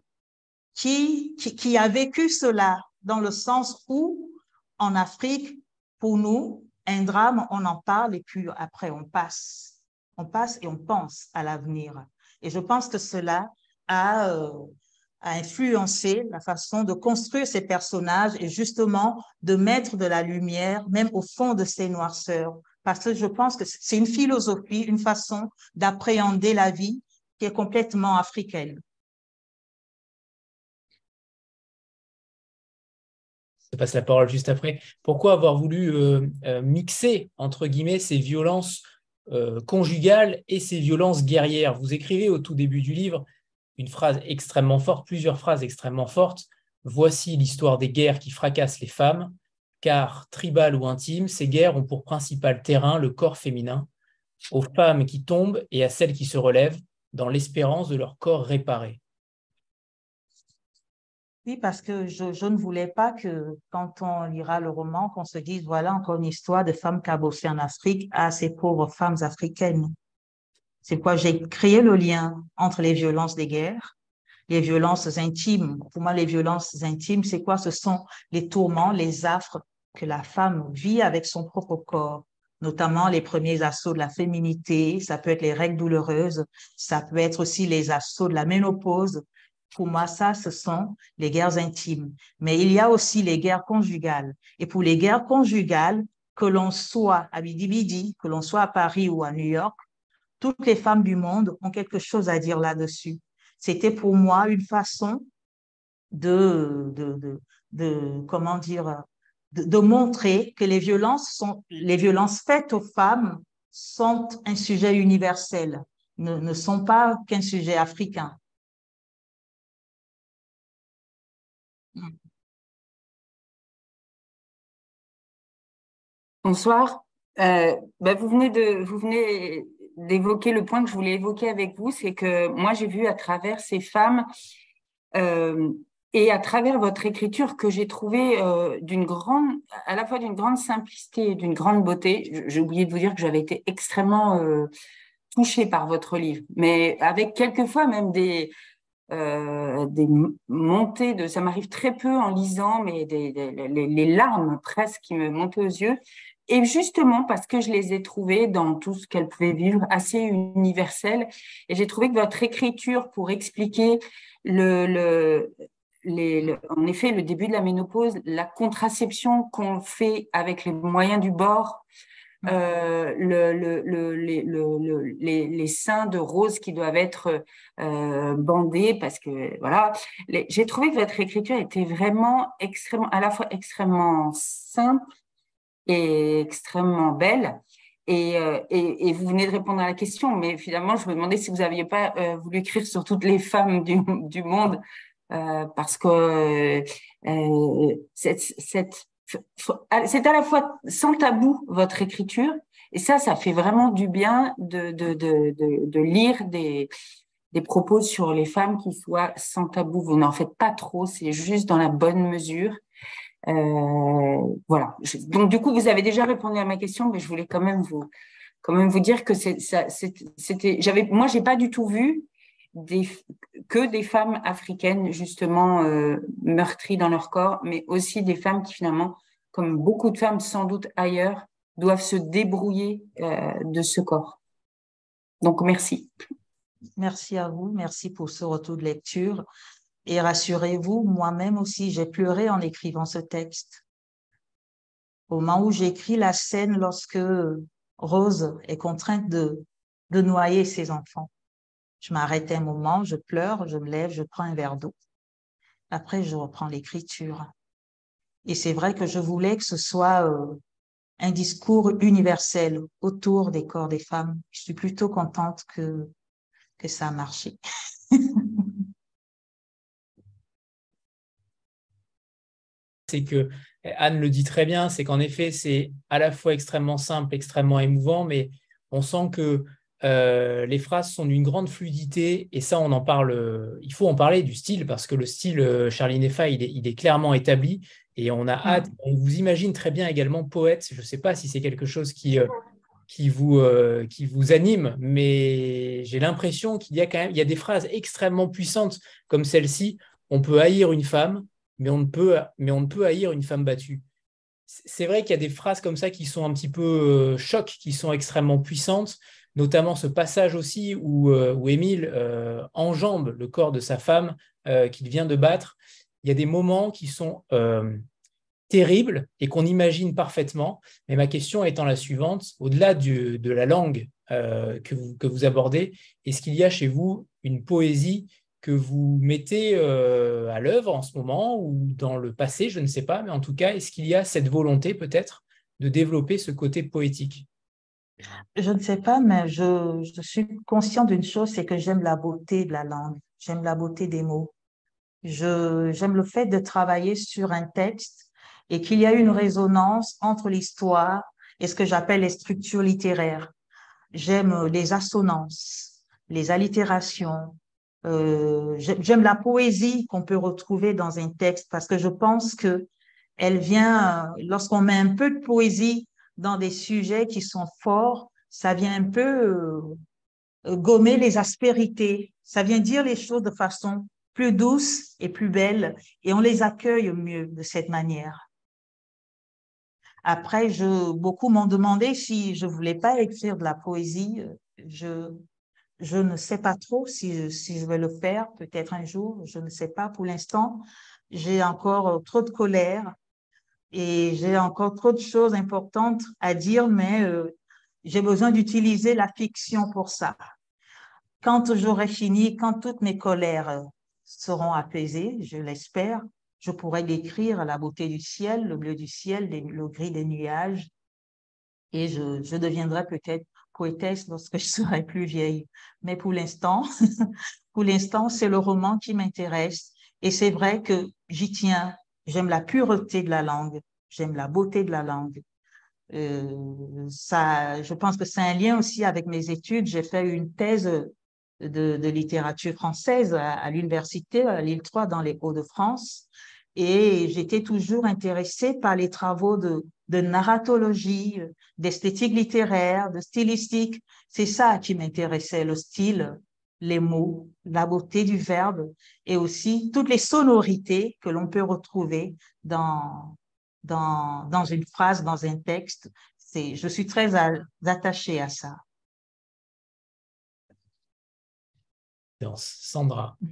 [SPEAKER 3] qui, qui, a vécu cela dans le sens où, en Afrique, pour nous, un drame, on en parle et puis après on passe. On passe et on pense à l'avenir. Et je pense que cela a, euh, a influencé la façon de construire ces personnages et justement de mettre de la lumière même au fond de ces noirceurs parce que je pense que c'est une philosophie, une façon d'appréhender la vie qui est complètement africaine.
[SPEAKER 1] Je passe la parole juste après. Pourquoi avoir voulu euh, euh, mixer, entre guillemets, ces violences euh, conjugales et ces violences guerrières? Vous écrivez au tout début du livre une phrase extrêmement forte, plusieurs phrases extrêmement fortes. Voici l'histoire des guerres qui fracassent les femmes car tribal ou intime, ces guerres ont pour principal terrain le corps féminin, aux femmes qui tombent et à celles qui se relèvent, dans l'espérance de leur corps réparé.
[SPEAKER 3] Oui, parce que je, ne voulais pas que quand on lira le roman, qu'on se dise, voilà encore une histoire de femmes cabossées en Afrique à ces pauvres femmes africaines. C'est quoi? J'ai créé le lien entre les violences des guerres, les violences intimes. Pour moi, les violences intimes, c'est quoi? Ce sont les tourments, les affres que la femme vit avec son propre corps, notamment les premiers assauts de la féminité, ça peut être les règles douloureuses, ça peut être aussi les assauts de la ménopause. Pour moi, ça, ce sont les guerres intimes. Mais il y a aussi les guerres conjugales. Et pour les guerres conjugales, que l'on soit à Bidi que l'on soit à Paris ou à New York, toutes les femmes du monde ont quelque chose à dire là-dessus. C'était pour moi une façon de, de, de, de comment dire, de, montrer que les violences sont, les violences faites aux femmes sont un sujet universel, ne, ne sont pas qu'un sujet africain.
[SPEAKER 4] Bonsoir. Euh, bah, vous venez de vous venez d'évoquer le point que je voulais évoquer avec vous, c'est que moi j'ai vu à travers ces femmes euh, et à travers votre écriture que j'ai trouvé euh, d'une grande, à la fois d'une grande simplicité et d'une grande beauté. J'ai oublié de vous dire que j'avais été extrêmement euh, touchée par votre livre, mais avec quelquefois même des euh, des montées de, ça m'arrive très peu en lisant, mais des, les, larmes presque qui me montaient aux yeux. Et justement parce que je les ai trouvées dans tout ce qu'elles pouvaient vivre assez universel. Et j'ai trouvé que votre écriture pour expliquer le, le, les, en effet, le début de la ménopause, la contraception qu'on fait avec les moyens du bord, euh, le, le, les, les, seins de rose qui doivent être euh, bandés parce que voilà, j'ai trouvé que votre écriture était vraiment extrêmement, à la fois extrêmement simple et extrêmement belle. Et, euh, et, et, vous venez de répondre à la question, mais finalement, je me demandais si vous n'aviez pas euh, voulu écrire sur toutes les femmes du, du monde, euh, parce que euh, cette, cette c'est à la fois sans tabou votre écriture, et ça, ça fait vraiment du bien de, de, de, de, lire des, des propos sur les femmes qui soient sans tabou. Vous n'en faites pas trop, c'est juste dans la bonne mesure. Euh, voilà. Donc du coup, vous avez déjà répondu à ma question, mais je voulais quand même vous quand même vous dire que c'était j'avais moi j'ai pas du tout vu des, que des femmes africaines justement euh, meurtries dans leur corps, mais aussi des femmes qui finalement, comme beaucoup de femmes sans doute ailleurs, doivent se débrouiller euh, de ce corps. Donc merci.
[SPEAKER 3] Merci à vous, merci pour ce retour de lecture. Et rassurez-vous, moi-même aussi, j'ai pleuré en écrivant ce texte. Au moment où j'écris la scène lorsque Rose est contrainte de, de noyer ses enfants. Je m'arrête un moment, je pleure, je me lève, je prends un verre d'eau. Après, je reprends l'écriture. Et c'est vrai que je voulais que ce soit euh, un discours universel autour des corps des femmes. Je suis plutôt contente que, que ça a marché.
[SPEAKER 1] c'est que Anne le dit très bien, c'est qu'en effet, c'est à la fois extrêmement simple, extrêmement émouvant, mais on sent que euh, les phrases sont d'une grande fluidité et ça, on en parle. Il faut en parler du style parce que le style euh, Charlie Neffa, il est, clairement établi et on a hâte. Mm. On vous imagine très bien également poète. Je ne sais pas si c'est quelque chose qui, euh, qui, vous, qui vous anime, mais j'ai l'impression qu'il y a quand même il y a des phrases extrêmement puissantes comme celle-ci. On peut haïr une femme, mais on ne peut, mais on ne peut haïr une femme battue. C'est vrai qu'il y a des phrases comme ça qui sont un petit peu chocs, qui sont extrêmement puissantes notamment ce passage aussi où, euh, Émile euh, enjambe le corps de sa femme euh, qu'il vient de battre. Il y a des moments qui sont terribles et qu'on imagine parfaitement. Mais ma question étant la suivante, au-delà de la langue que vous abordez, est-ce qu'il y a chez vous une poésie que vous mettez à l'œuvre en ce moment ou dans le passé, je ne sais pas, mais en tout cas, est-ce qu'il y a cette volonté peut-être de développer ce côté poétique?
[SPEAKER 3] Je ne sais pas, mais je, suis conscient d'une chose, c'est que j'aime la beauté de la langue, j'aime la beauté des mots. J'aime le fait de travailler sur un texte et qu'il y a une résonance entre l'histoire et ce que j'appelle les structures littéraires. J'aime les assonances, les allitérations. Euh, j'aime la poésie qu'on peut retrouver dans un texte parce que je pense que elle vient, lorsqu'on met un peu de poésie dans des sujets qui sont forts, ça vient un peu euh, gommer les aspérités, ça vient dire les choses de façon plus douce et plus belle, et on les accueille mieux de cette manière. Après, je, beaucoup m'ont demandé si je voulais pas écrire de la poésie. Je, je ne sais pas trop si, si je vais le faire, peut-être un jour, je ne sais pas. Pour l'instant, j'ai encore trop de colère, et j'ai encore trop de choses importantes à dire, mais euh, j'ai besoin d'utiliser la fiction pour ça. Quand j'aurai fini, quand toutes mes colères euh, seront apaisées, je l'espère, je pourrai décrire la beauté du ciel, le bleu du ciel, le gris des nuages, et je, deviendrai peut-être poétesse lorsque je serai plus vieille. Mais pour l'instant, pour l'instant, c'est le roman qui m'intéresse Et c'est vrai que j'y tiens. J'aime la pureté de la langue. J'aime la beauté de la langue. Euh, ça, je pense que c'est un lien aussi avec mes études. J'ai fait une thèse de, littérature française à, l'université à Lille 3 dans les Hauts-de-France. Et j'étais toujours intéressée par les travaux de narratologie, d'esthétique littéraire, de stylistique. C'est ça qui m'intéressait, le style, les mots, la beauté du verbe et aussi toutes les sonorités que l'on peut retrouver dans, dans, dans une phrase, dans un texte. C'est, je suis très attachée à ça.
[SPEAKER 1] Sandra.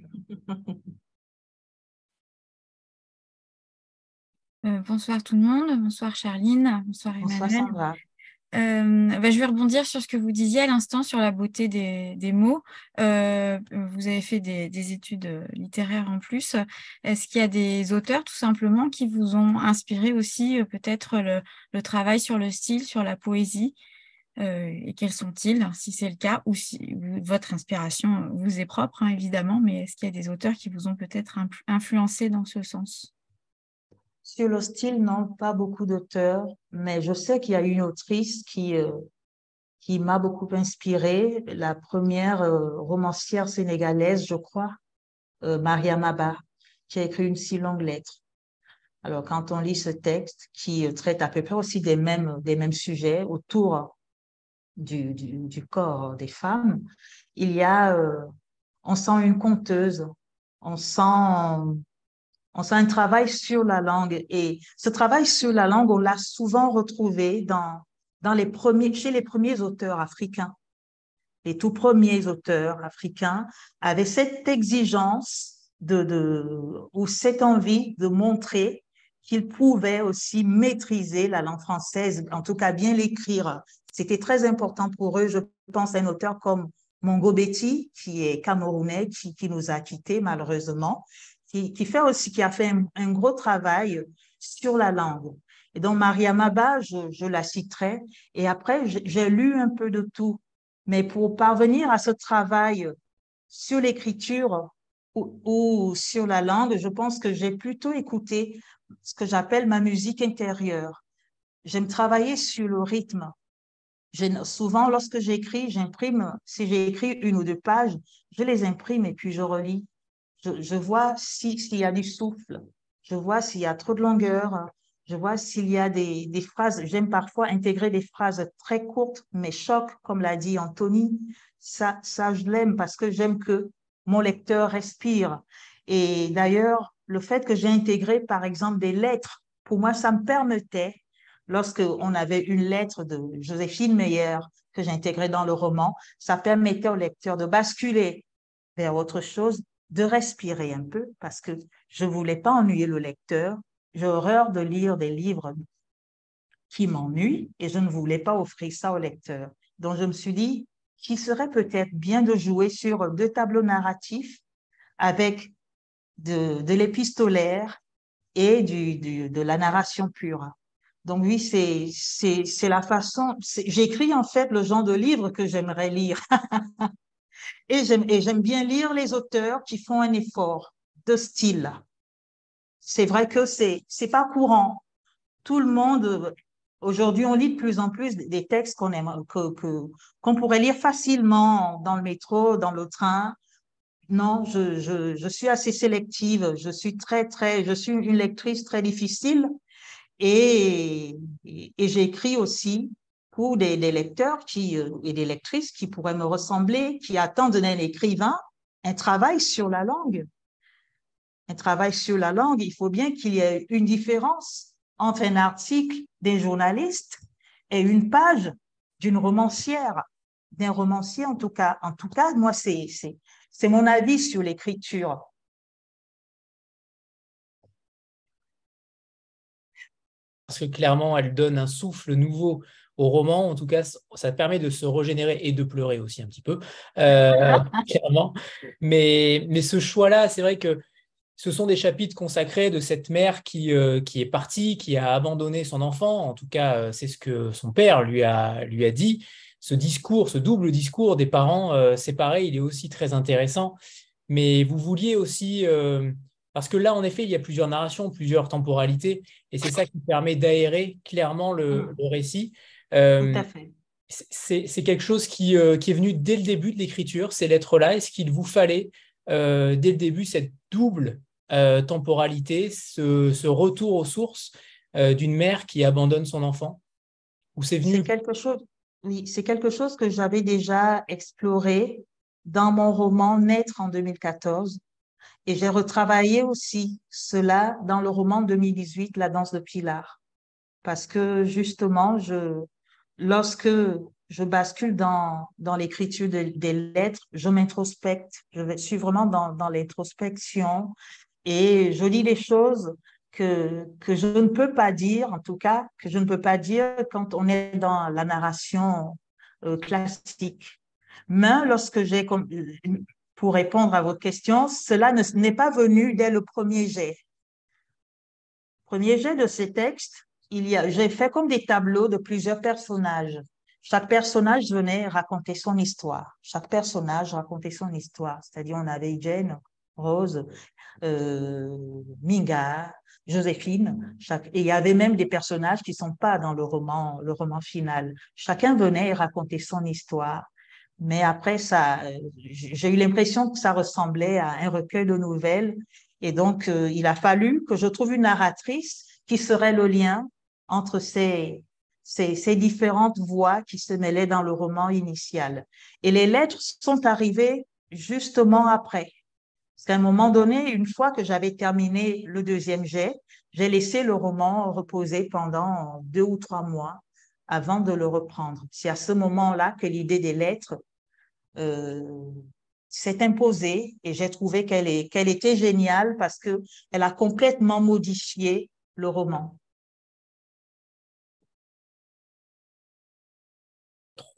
[SPEAKER 5] Euh, bonsoir tout le monde, bonsoir Charline, bonsoir Emmanuel. Bonsoir Sandra. Euh, bah, je vais rebondir sur ce que vous disiez à l'instant sur la beauté des, des mots. Euh, vous avez fait des, des, études littéraires en plus. Est-ce qu'il y a des auteurs tout simplement qui vous ont inspiré aussi euh, peut-être le, le, travail sur le style, sur la poésie? Euh, Et quels sont-ils, si c'est le cas, ou si votre inspiration vous est propre, hein, évidemment, mais est-ce qu'il y a des auteurs qui vous ont peut-être influencé dans ce sens?
[SPEAKER 3] Sur le style, non, pas beaucoup d'auteurs, mais je sais qu'il y a une autrice qui, euh, qui m'a beaucoup inspirée, la première euh, romancière sénégalaise, je crois, euh, Maria Maba, qui a écrit une si longue lettre. Alors, quand on lit ce texte qui traite à peu près aussi des mêmes, des mêmes sujets autour du, du, du corps des femmes, il y a, on sent une conteuse, on sent on sent un travail sur la langue et ce travail sur la langue, on l'a souvent retrouvé dans, dans les premiers, chez les premiers auteurs africains. Les tout premiers auteurs africains avaient cette exigence de, de, ou cette envie de montrer qu'ils pouvaient aussi maîtriser la langue française, en tout cas bien l'écrire. C'était très important pour eux. Je pense à un auteur comme Mongo Betty, qui est camerounais, qui, qui nous a quittés malheureusement, qui, fait aussi, qui a fait un, gros travail sur la langue. Et donc, Maria Maba, je, je la citerai. Et après, j'ai lu un peu de tout. Mais pour parvenir à ce travail sur l'écriture ou, ou, sur la langue, je pense que j'ai plutôt écouté ce que j'appelle ma musique intérieure. J'aime travailler sur le rythme. Souvent, lorsque j'écris, j'imprime, si j'ai écrit une ou deux pages, je les imprime et puis je relis. Je, vois s'il y a du souffle, je vois s'il y a trop de longueur, je vois s'il y a des, des phrases. J'aime parfois intégrer des phrases très courtes, mais choc, comme l'a dit Anthony. Ça, ça je l'aime parce que j'aime que mon lecteur respire. Et d'ailleurs, le fait que j'ai intégré, par exemple, des lettres, pour moi, ça me permettait, lorsque on avait une lettre de Joséphine Meyer que j'ai dans le roman, ça permettait au lecteur de basculer vers autre chose de respirer un peu parce que je voulais pas ennuyer le lecteur. J'ai horreur de lire des livres qui m'ennuient et je ne voulais pas offrir ça au lecteur. Donc je me suis dit qu'il serait peut-être bien de jouer sur deux tableaux narratifs avec de, l'épistolaire et de la narration pure. Donc oui, c'est c'est la façon. J'écris en fait le genre de livre que j'aimerais lire. Et j'aime bien lire les auteurs qui font un effort de style. C'est vrai que c'est c'est pas courant. Tout le monde aujourd'hui on lit de plus en plus des textes qu'on que qu'on pourrait lire facilement dans le métro, dans le train. Non, je, je, je suis assez sélective. Je suis très très je suis une lectrice très difficile et, et j'écris aussi ou des, lecteurs qui, euh, et des lectrices qui pourraient me ressembler, qui attendent d'un écrivain un travail sur la langue. Un travail sur la langue, il faut bien qu'il y ait une différence entre un article d'un journaliste et une page d'une romancière, d'un romancier en tout cas. En tout cas, moi, c'est, mon avis sur l'écriture.
[SPEAKER 1] Parce que clairement, elle donne un souffle nouveau au roman. En tout cas, ça permet de se régénérer et de pleurer aussi un petit peu, euh, clairement. Mais, mais ce choix-là, c'est vrai que ce sont des chapitres consacrés de cette mère qui, euh, qui est partie, qui a abandonné son enfant. En tout cas, euh, c'est ce que son père lui a, lui a dit. Ce discours, ce double discours des parents séparés, il est aussi très intéressant. Mais vous vouliez aussi Parce que là, en effet, il y a plusieurs narrations, plusieurs temporalités, et c'est ça qui permet d'aérer clairement le, mm. récit.
[SPEAKER 3] Euh, Tout à fait.
[SPEAKER 1] C'est quelque chose qui, euh, qui, est venu dès le début de l'écriture, ces lettres-là. Est-ce qu'il vous fallait, euh, dès le début, cette double temporalité, ce, ce, retour aux sources d'une mère qui abandonne son enfant?
[SPEAKER 3] Ou c'est venu quelque chose. Oui, c'est quelque chose que j'avais déjà exploré dans mon roman Naître en 2014 et j'ai retravaillé aussi cela dans le roman 2018, La danse de Pilar. Parce que justement, je, lorsque je bascule dans, dans l'écriture des lettres, je m'introspecte. Je suis vraiment dans, dans l'introspection et je lis les choses que, que je ne peux pas dire, en tout cas, que je ne peux pas dire quand on est dans la narration euh, classique. Mais lorsque j'ai pour répondre à votre question, cela n'est pas venu dès le premier jet. Premier jet de ces textes, il y a, j'ai fait comme des tableaux de plusieurs personnages. Chaque personnage venait raconter son histoire. Chaque personnage racontait son histoire. C'est-à-dire, on avait Jane, Rose, euh, Minga, Joséphine. Chaque, et il y avait même des personnages qui sont pas dans le roman, le roman final. Chacun venait raconter son histoire. Mais après, ça, j'ai eu l'impression que ça ressemblait à un recueil de nouvelles. Et donc, euh, il a fallu que je trouve une narratrice qui serait le lien entre ces, ces, différentes voix qui se mêlaient dans le roman initial. Et les lettres sont arrivées justement après. Parce qu'à un moment donné, une fois que j'avais terminé le deuxième jet, j'ai laissé le roman reposer pendant deux ou trois mois avant de le reprendre. C'est à ce moment-là que l'idée des lettres euh, s'est imposée et j'ai trouvé qu'elle qu'elle était géniale parce que elle a complètement modifié le roman.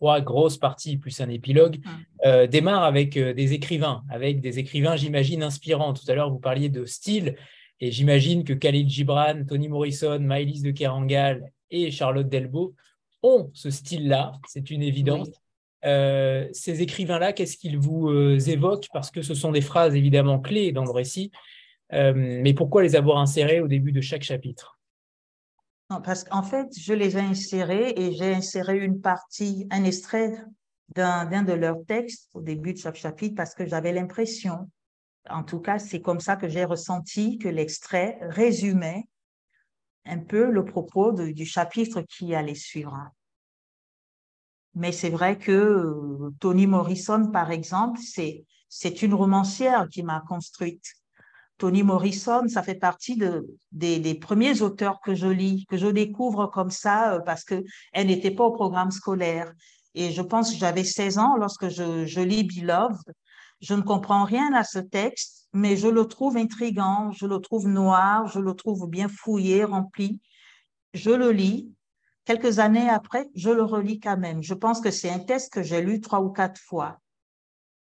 [SPEAKER 1] Trois grosses parties plus un épilogue euh, démarre avec euh, des écrivains, avec des écrivains, j'imagine, inspirants. Tout à l'heure, vous parliez de style et j'imagine que Khalil Gibran, Toni Morrison, Maëlys de Kerangal et Charlotte Delbo ont ce style-là, c'est une évidence. Euh, ces écrivains-là, qu'est-ce qu'ils vous euh, évoquent? Parce que ce sont des phrases évidemment clés dans le récit, euh, mais pourquoi les avoir insérées au début de chaque chapitre?
[SPEAKER 3] Parce qu'en fait, je les ai insérés et j'ai inséré une partie, un extrait d'un de leurs textes au début de chaque chapitre parce que j'avais l'impression, en tout cas, c'est comme ça que j'ai ressenti que l'extrait résumait un peu le propos du chapitre qui allait suivre. Mais c'est vrai que euh, Toni Morrison, par exemple, c'est, c'est une romancière qui m'a construite. Toni Morrison, ça fait partie de, des, premiers auteurs que je lis, que je découvre comme ça euh, parce que elle n'était pas au programme scolaire. Et je pense que j'avais 16 ans lorsque je, je lis Beloved. Je ne comprends rien à ce texte, mais je le trouve intrigant, je le trouve noir, je le trouve bien fouillé, rempli. Je le lis Quelques années après, je le relis quand même. Je pense que c'est un texte que j'ai lu trois ou quatre fois.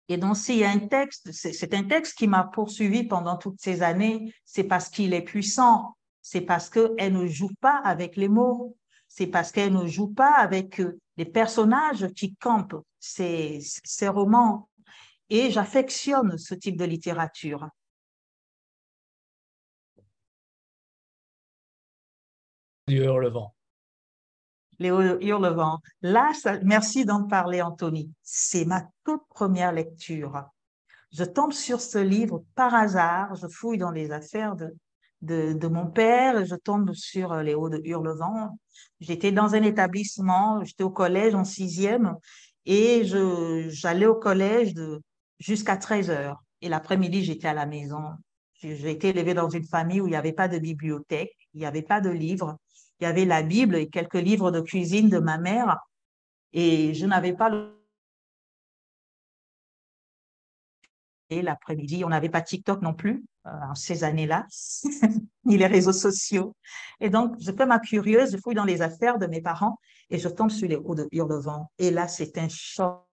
[SPEAKER 3] Et donc, s'il y a un texte, c'est un texte qui m'a poursuivi pendant toutes ces années, c'est parce qu'il est puissant, c'est parce qu'elle ne joue pas avec les mots, c'est parce qu'elle ne joue pas avec euh, les personnages qui campent ces, ces romans. Et j'affectionne ce type de littérature.
[SPEAKER 1] Du Hurlevent.
[SPEAKER 3] Léo Hurlevent. Là, merci d'en parler, Anthony. C'est ma toute première lecture. Je tombe sur ce livre par hasard. Je fouille dans les affaires de, de, mon père et je tombe sur euh, Léo de Hurlevent. J'étais dans un établissement, j'étais au collège en sixième et j'allais au collège jusqu'à 13 heures. Et l'après-midi, j'étais à la maison. J'ai été élevée dans une famille où il n'y avait pas de bibliothèque, il n'y avait pas de livres. Il y avait la Bible et quelques livres de cuisine de ma mère. Et je n'avais pas l'après-midi. On n'avait pas TikTok non plus euh, en ces années-là, ni les réseaux sociaux. Et donc, je fais ma curieuse, je fouille dans les affaires de mes parents et je tombe sur les hauts de Hurlevent. Et là, c'est un choc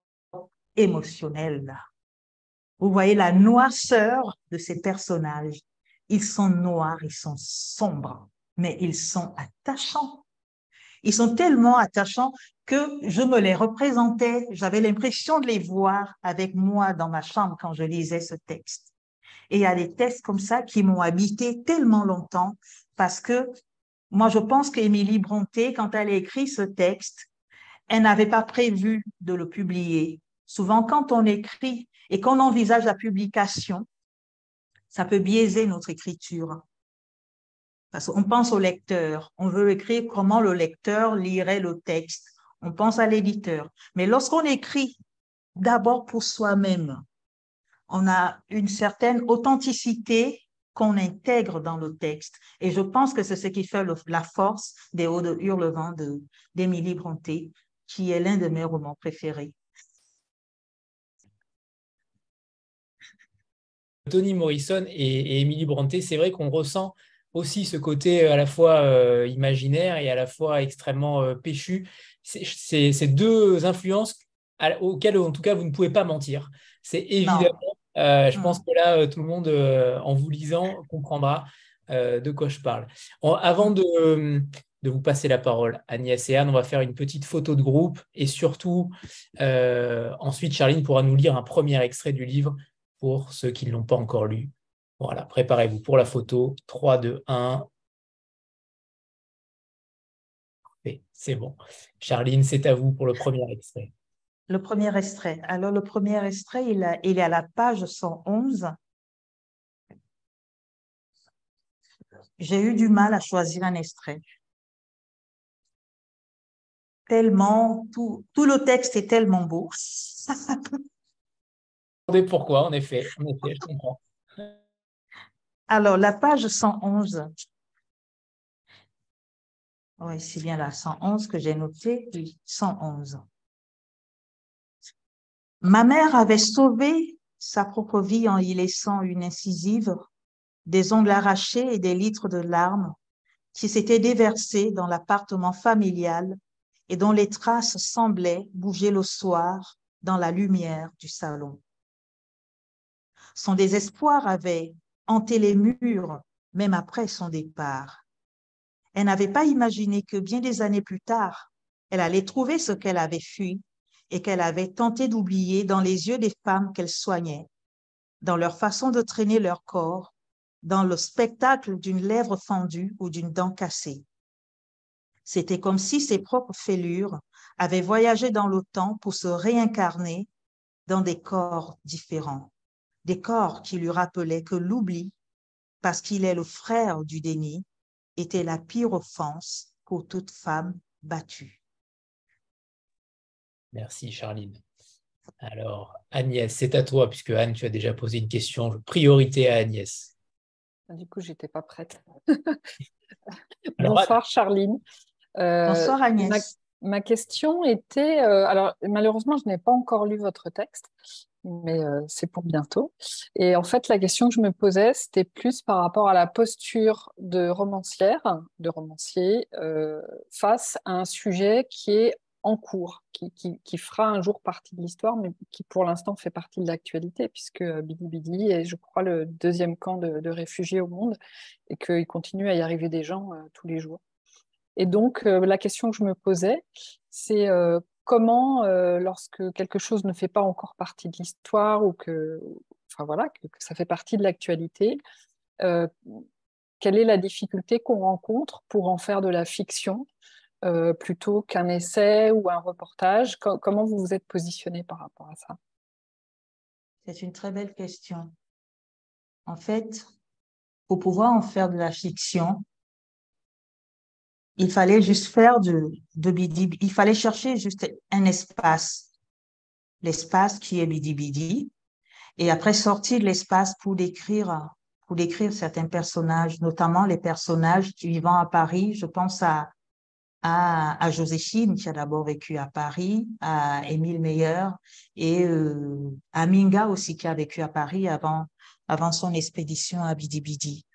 [SPEAKER 3] émotionnel. Vous voyez la noirceur de ces personnages. Ils sont noirs, ils sont sombres mais ils sont attachants. Ils sont tellement attachants que je me les représentais, j'avais l'impression de les voir avec moi dans ma chambre quand je lisais ce texte. Et il y a des textes comme ça qui m'ont habité tellement longtemps parce que moi, je pense qu'Émilie Bronté, quand elle a écrit ce texte, elle n'avait pas prévu de le publier. Souvent, quand on écrit et qu'on envisage la publication, ça peut biaiser notre écriture. Parce qu'on pense au lecteur, on veut écrire comment le lecteur lirait le texte, on pense à l'éditeur. Mais lorsqu'on écrit d'abord pour soi-même, on a une certaine authenticité qu'on intègre dans le texte. Et je pense que c'est ce qui fait la force des Hauts de Hurlevent d'Émilie Bronté, qui est l'un de mes romans préférés.
[SPEAKER 1] Tony Morrison et, Émilie Bronté, c'est vrai qu'on ressent aussi ce côté à la fois euh, imaginaire et à la fois extrêmement euh, péchu. C'est deux influences auxquelles, en tout cas, vous ne pouvez pas mentir. C'est évidemment, euh, je pense que là, tout le monde, en vous lisant, comprendra de quoi je parle. avant de, de, vous passer la parole, Agnès et Anne, on va faire une petite photo de groupe et surtout, ensuite, Charline pourra nous lire un premier extrait du livre pour ceux qui ne l'ont pas encore lu. Voilà, préparez-vous pour la photo. 3, 2, 1. C'est bon. Charline, c'est à vous pour le premier extrait.
[SPEAKER 3] Le premier extrait. Alors, le premier extrait, il, il est à la page 111. J'ai eu du mal à choisir un extrait. Tellement, tout, tout le texte est tellement beau.
[SPEAKER 1] pourquoi, en effet. En effet, je comprends.
[SPEAKER 3] Alors, la page 111. Oui, c'est bien la 111 que j'ai noté. 111. Ma mère avait sauvé sa propre vie en y laissant une incisive, des ongles arrachés et des litres de larmes qui s'étaient déversés dans l'appartement familial et dont les traces semblaient bouger le soir dans la lumière du salon. Son désespoir avait hanté les murs, même après son départ. Elle n'avait pas imaginé que bien des années plus tard, elle allait trouver ce qu'elle avait fui et qu'elle avait tenté d'oublier dans les yeux des femmes qu'elle soignait, dans leur façon de traîner leur corps, dans le spectacle d'une lèvre fendue ou d'une dent cassée. C'était comme si ses propres fêlures avaient voyagé dans le temps pour se réincarner dans des corps différents des corps qui lui rappelaient que l'oubli, parce qu'il est le frère du déni, était la pire offense pour toute femme battue.
[SPEAKER 1] Merci Charline. Alors, Agnès, c'est à toi, puisque Anne, tu as déjà posé une question. Priorité à Agnès.
[SPEAKER 6] Du coup, j'étais pas prête. Bonsoir Charline.
[SPEAKER 3] Euh, Bonsoir Agnès.
[SPEAKER 6] Ma, question était, euh, alors malheureusement, je n'ai pas encore lu votre texte, mais euh, c'est pour bientôt. Et en fait, la question que je me posais, c'était plus par rapport à la posture de romancière, de romancier, euh, face à un sujet qui est en cours, qui, qui, fera un jour partie de l'histoire, mais qui pour l'instant fait partie de l'actualité, puisque Bidi est, je crois, le deuxième camp de, réfugiés au monde, et qu'il continue à y arriver des gens tous les jours. Et donc, la question que je me posais, c'est comment, euh, lorsque quelque chose ne fait pas encore partie de l'histoire ou que, enfin voilà, que, ça fait partie de l'actualité, euh, quelle est la difficulté qu'on rencontre pour en faire de la fiction euh, plutôt qu'un essai ou un reportage? Comment vous vous êtes positionné par rapport à ça?
[SPEAKER 3] C'est une très belle question. En fait, pour pouvoir en faire de la fiction, il fallait juste faire de, de Bidi, il fallait chercher juste un espace, l'espace qui est Bidi Bidi, et après sortir de l'espace pour décrire, pour décrire certains personnages, notamment les personnages vivant à Paris. Je pense à, à, à Joséphine, qui a d'abord vécu à Paris, à Émile Meyer, et euh, à Minga aussi, qui a vécu à Paris avant, avant son expédition à Bidi Bidi.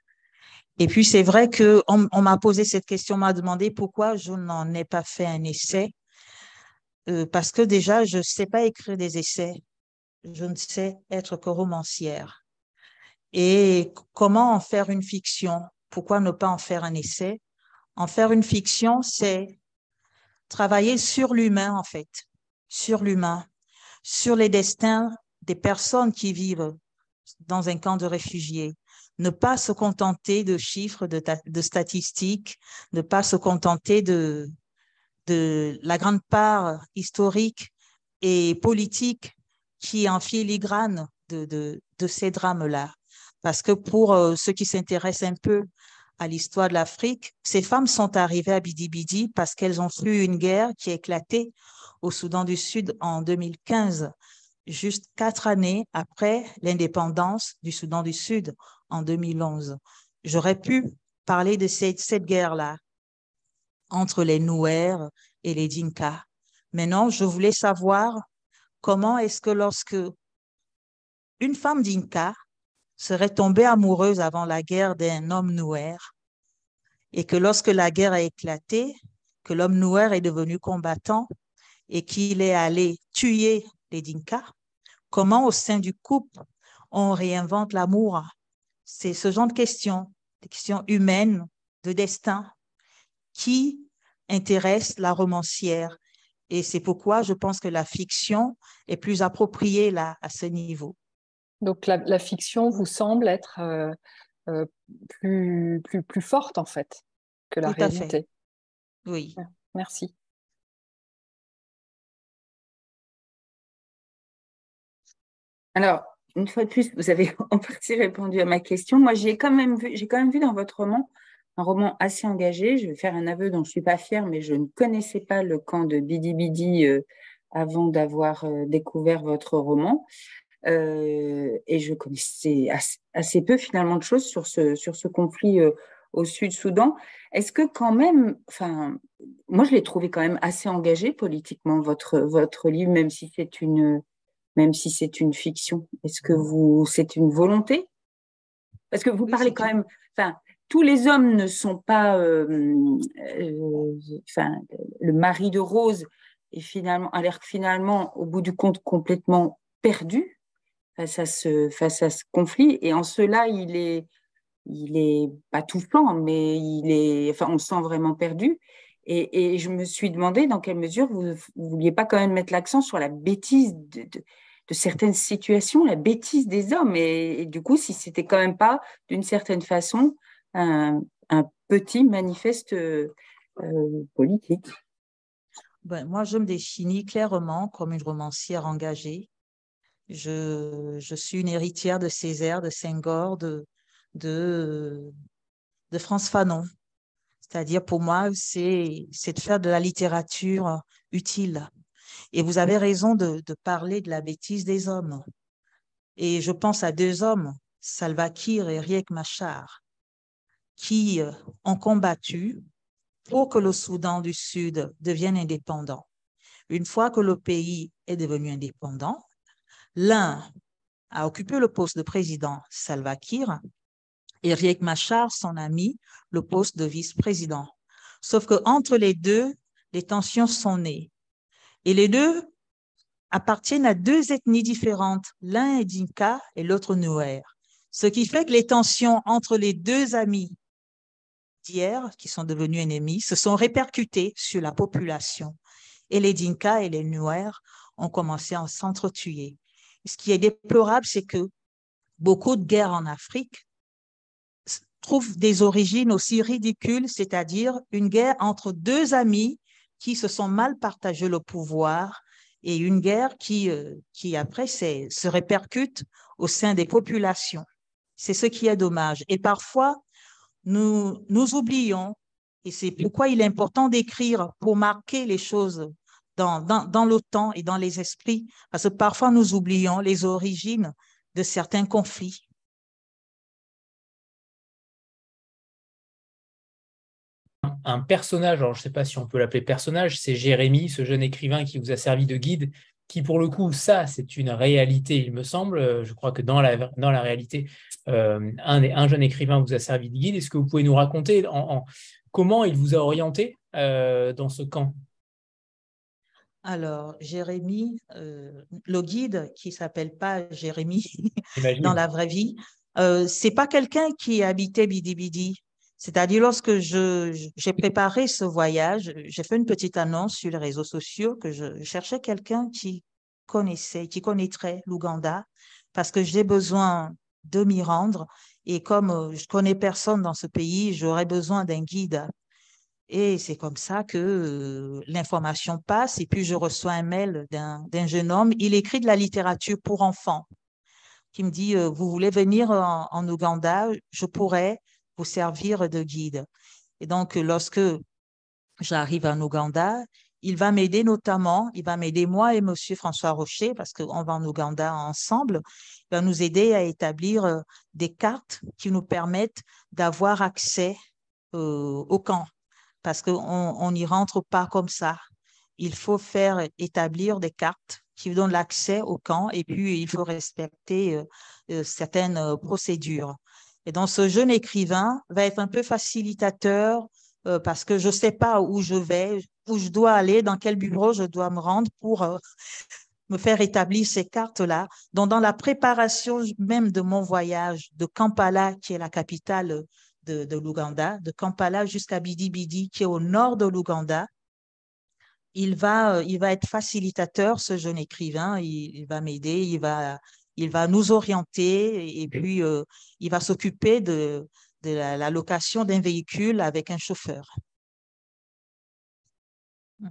[SPEAKER 3] Et puis, c'est vrai que on, m'a posé cette question, m'a demandé pourquoi je n'en ai pas fait un essai. Euh, parce que déjà, je ne sais pas écrire des essais. Je ne sais être que romancière. Et comment en faire une fiction? Pourquoi ne pas en faire un essai? En faire une fiction, c'est travailler sur l'humain, en fait, sur l'humain, sur les destins des personnes qui vivent dans un camp de réfugiés. Ne pas se contenter de chiffres, de, statistiques, ne pas se contenter de, la grande part historique et politique qui est en filigrane de, ces drames-là. Parce que pour euh, ceux qui s'intéressent un peu à l'histoire de l'Afrique, ces femmes sont arrivées à Bidi Bidi parce qu'elles ont fui une guerre qui a éclaté au Soudan du Sud en 2015, juste quatre années après l'indépendance du Soudan du Sud en 2011. J'aurais pu parler de cette, guerre-là entre les Nouers et les Dinka. Maintenant, je voulais savoir comment est-ce que lorsque une femme Dinka serait tombée amoureuse avant la guerre d'un homme Nouer et que lorsque la guerre a éclaté, que l'homme Nouer est devenu combattant, et qu'il est allé tuer les Dinka, comment au sein du couple on réinvente l'amour? C'est ce genre de questions, des questions humaines, de destin, qui intéressent la romancière. Et c'est pourquoi je pense que la fiction est plus appropriée là, à ce niveau.
[SPEAKER 6] Donc la, fiction vous semble être euh, euh, plus, plus, plus forte en fait que la réalité.
[SPEAKER 3] Oui.
[SPEAKER 6] Merci.
[SPEAKER 4] Alors, une fois de plus, vous avez en partie répondu à ma question. Moi, j'ai quand même vu, j'ai quand même vu dans votre roman un roman assez engagé. Je vais faire un aveu dont je suis pas fière, mais je ne connaissais pas le camp de Bidi Bidi euh, avant d'avoir euh, découvert votre roman. Euh, et je connaissais assez, peu finalement de choses sur ce, sur ce conflit au Sud-Soudan. Est-ce que quand même, enfin, moi je l'ai trouvé quand même assez engagé politiquement, votre, votre livre, même si c'est une, même si c'est une fiction Est-ce que vous, c'est une volonté? Parce que vous parlez quand même, enfin, tous les hommes ne sont pas, euh, euh, enfin, le mari de Rose est finalement, a l'air finalement, au bout du compte, complètement perdu face à ce, face à ce conflit. Et en cela, il est, il est pas tout touchant, mais il est, enfin, on se sent vraiment perdu. Et, et, je me suis demandé dans quelle mesure vous ne vouliez pas quand même mettre l'accent sur la bêtise de, de certaines situations, la bêtise des hommes. Et, du coup, si c'était quand même pas, d'une certaine façon, un, petit manifeste euh, politique.
[SPEAKER 3] Ben, moi, je me définis clairement comme une romancière engagée. Je, je suis une héritière de Césaire, de Senghor, de, de, de France Fanon. C'est-à-dire, pour moi, c'est de faire de la littérature utile. Et vous avez raison de, parler de la bêtise des hommes. Et je pense à deux hommes, Salva Kiir et Riek Machar, qui euh, ont combattu pour que le Soudan du Sud devienne indépendant. Une fois que le pays est devenu indépendant, l'un a occupé le poste de président Salva Kiir et Riek Machar, son ami, le poste de vice-président. Sauf que entre les deux, les tensions sont nées. Et les deux appartiennent à deux ethnies différentes. L'un est Dinka et l'autre Nuer. Ce qui fait que les tensions entre les deux amis d'hier, qui sont devenus ennemis, se sont répercutées sur la population. Et les Dinka et les Nuer ont commencé à s'entretuer. Ce qui est déplorable, c'est que beaucoup de guerres en Afrique trouvent des origines aussi ridicules, c'est-à-dire une guerre entre deux amis qui se sont mal partagé le pouvoir et une guerre qui, euh, qui après se répercute au sein des populations. C'est ce qui est dommage. Et parfois, nous, nous oublions, et c'est pourquoi il est important d'écrire pour marquer les choses dans, dans, dans le temps et dans les esprits, parce que parfois nous oublions les origines de certains conflits.
[SPEAKER 1] Un personnage, alors je ne sais pas si on peut l'appeler personnage, c'est Jérémy, ce jeune écrivain qui vous a servi de guide, qui pour le coup, ça, c'est une réalité, il me semble. Je crois que dans la, dans la réalité, euh, un, un, jeune écrivain vous a servi de guide. Est-ce que vous pouvez nous raconter en, comment il vous a orienté euh, dans ce camp?
[SPEAKER 3] Alors, Jérémy, euh, le guide qui s'appelle pas Jérémy dans la vraie vie, euh, c'est pas quelqu'un qui habitait Bidi Bidi. C'est-à-dire, lorsque j'ai préparé ce voyage, j'ai fait une petite annonce sur les réseaux sociaux que je cherchais quelqu'un qui connaissait, qui connaîtrait l'Ouganda, parce que j'ai besoin de m'y rendre. Et comme je connais personne dans ce pays, j'aurais besoin d'un guide. Et c'est comme ça que l'information passe. Et puis, je reçois un mail d'un jeune homme. Il écrit de la littérature pour enfants qui me dit, vous voulez venir en, en Ouganda, je pourrais vous servir de guide. Et donc, lorsque j'arrive en Ouganda, il va m'aider notamment, il va m'aider moi et Monsieur François Rocher, parce qu'on va en Ouganda ensemble, il va nous aider à établir euh, des cartes qui nous permettent d'avoir accès euh, au camp, parce qu'on n'y rentre pas comme ça. Il faut faire établir des cartes qui donnent l'accès au camp et puis il faut respecter euh, certaines procédures. Et donc, ce jeune écrivain va être un peu facilitateur euh, parce que je ne sais pas où je vais, où je dois aller, dans quel bureau je dois me rendre pour euh, me faire établir ces cartes-là. Donc, dans la préparation même de mon voyage de Kampala, qui est la capitale de, l'Ouganda, de Kampala jusqu'à Bidi Bidi, qui est au nord de l'Ouganda, il va, euh, il va être facilitateur, ce jeune écrivain. Il va m'aider, il va, il va nous orienter et puis il va s'occuper de, de la, location d'un véhicule avec un chauffeur.
[SPEAKER 1] À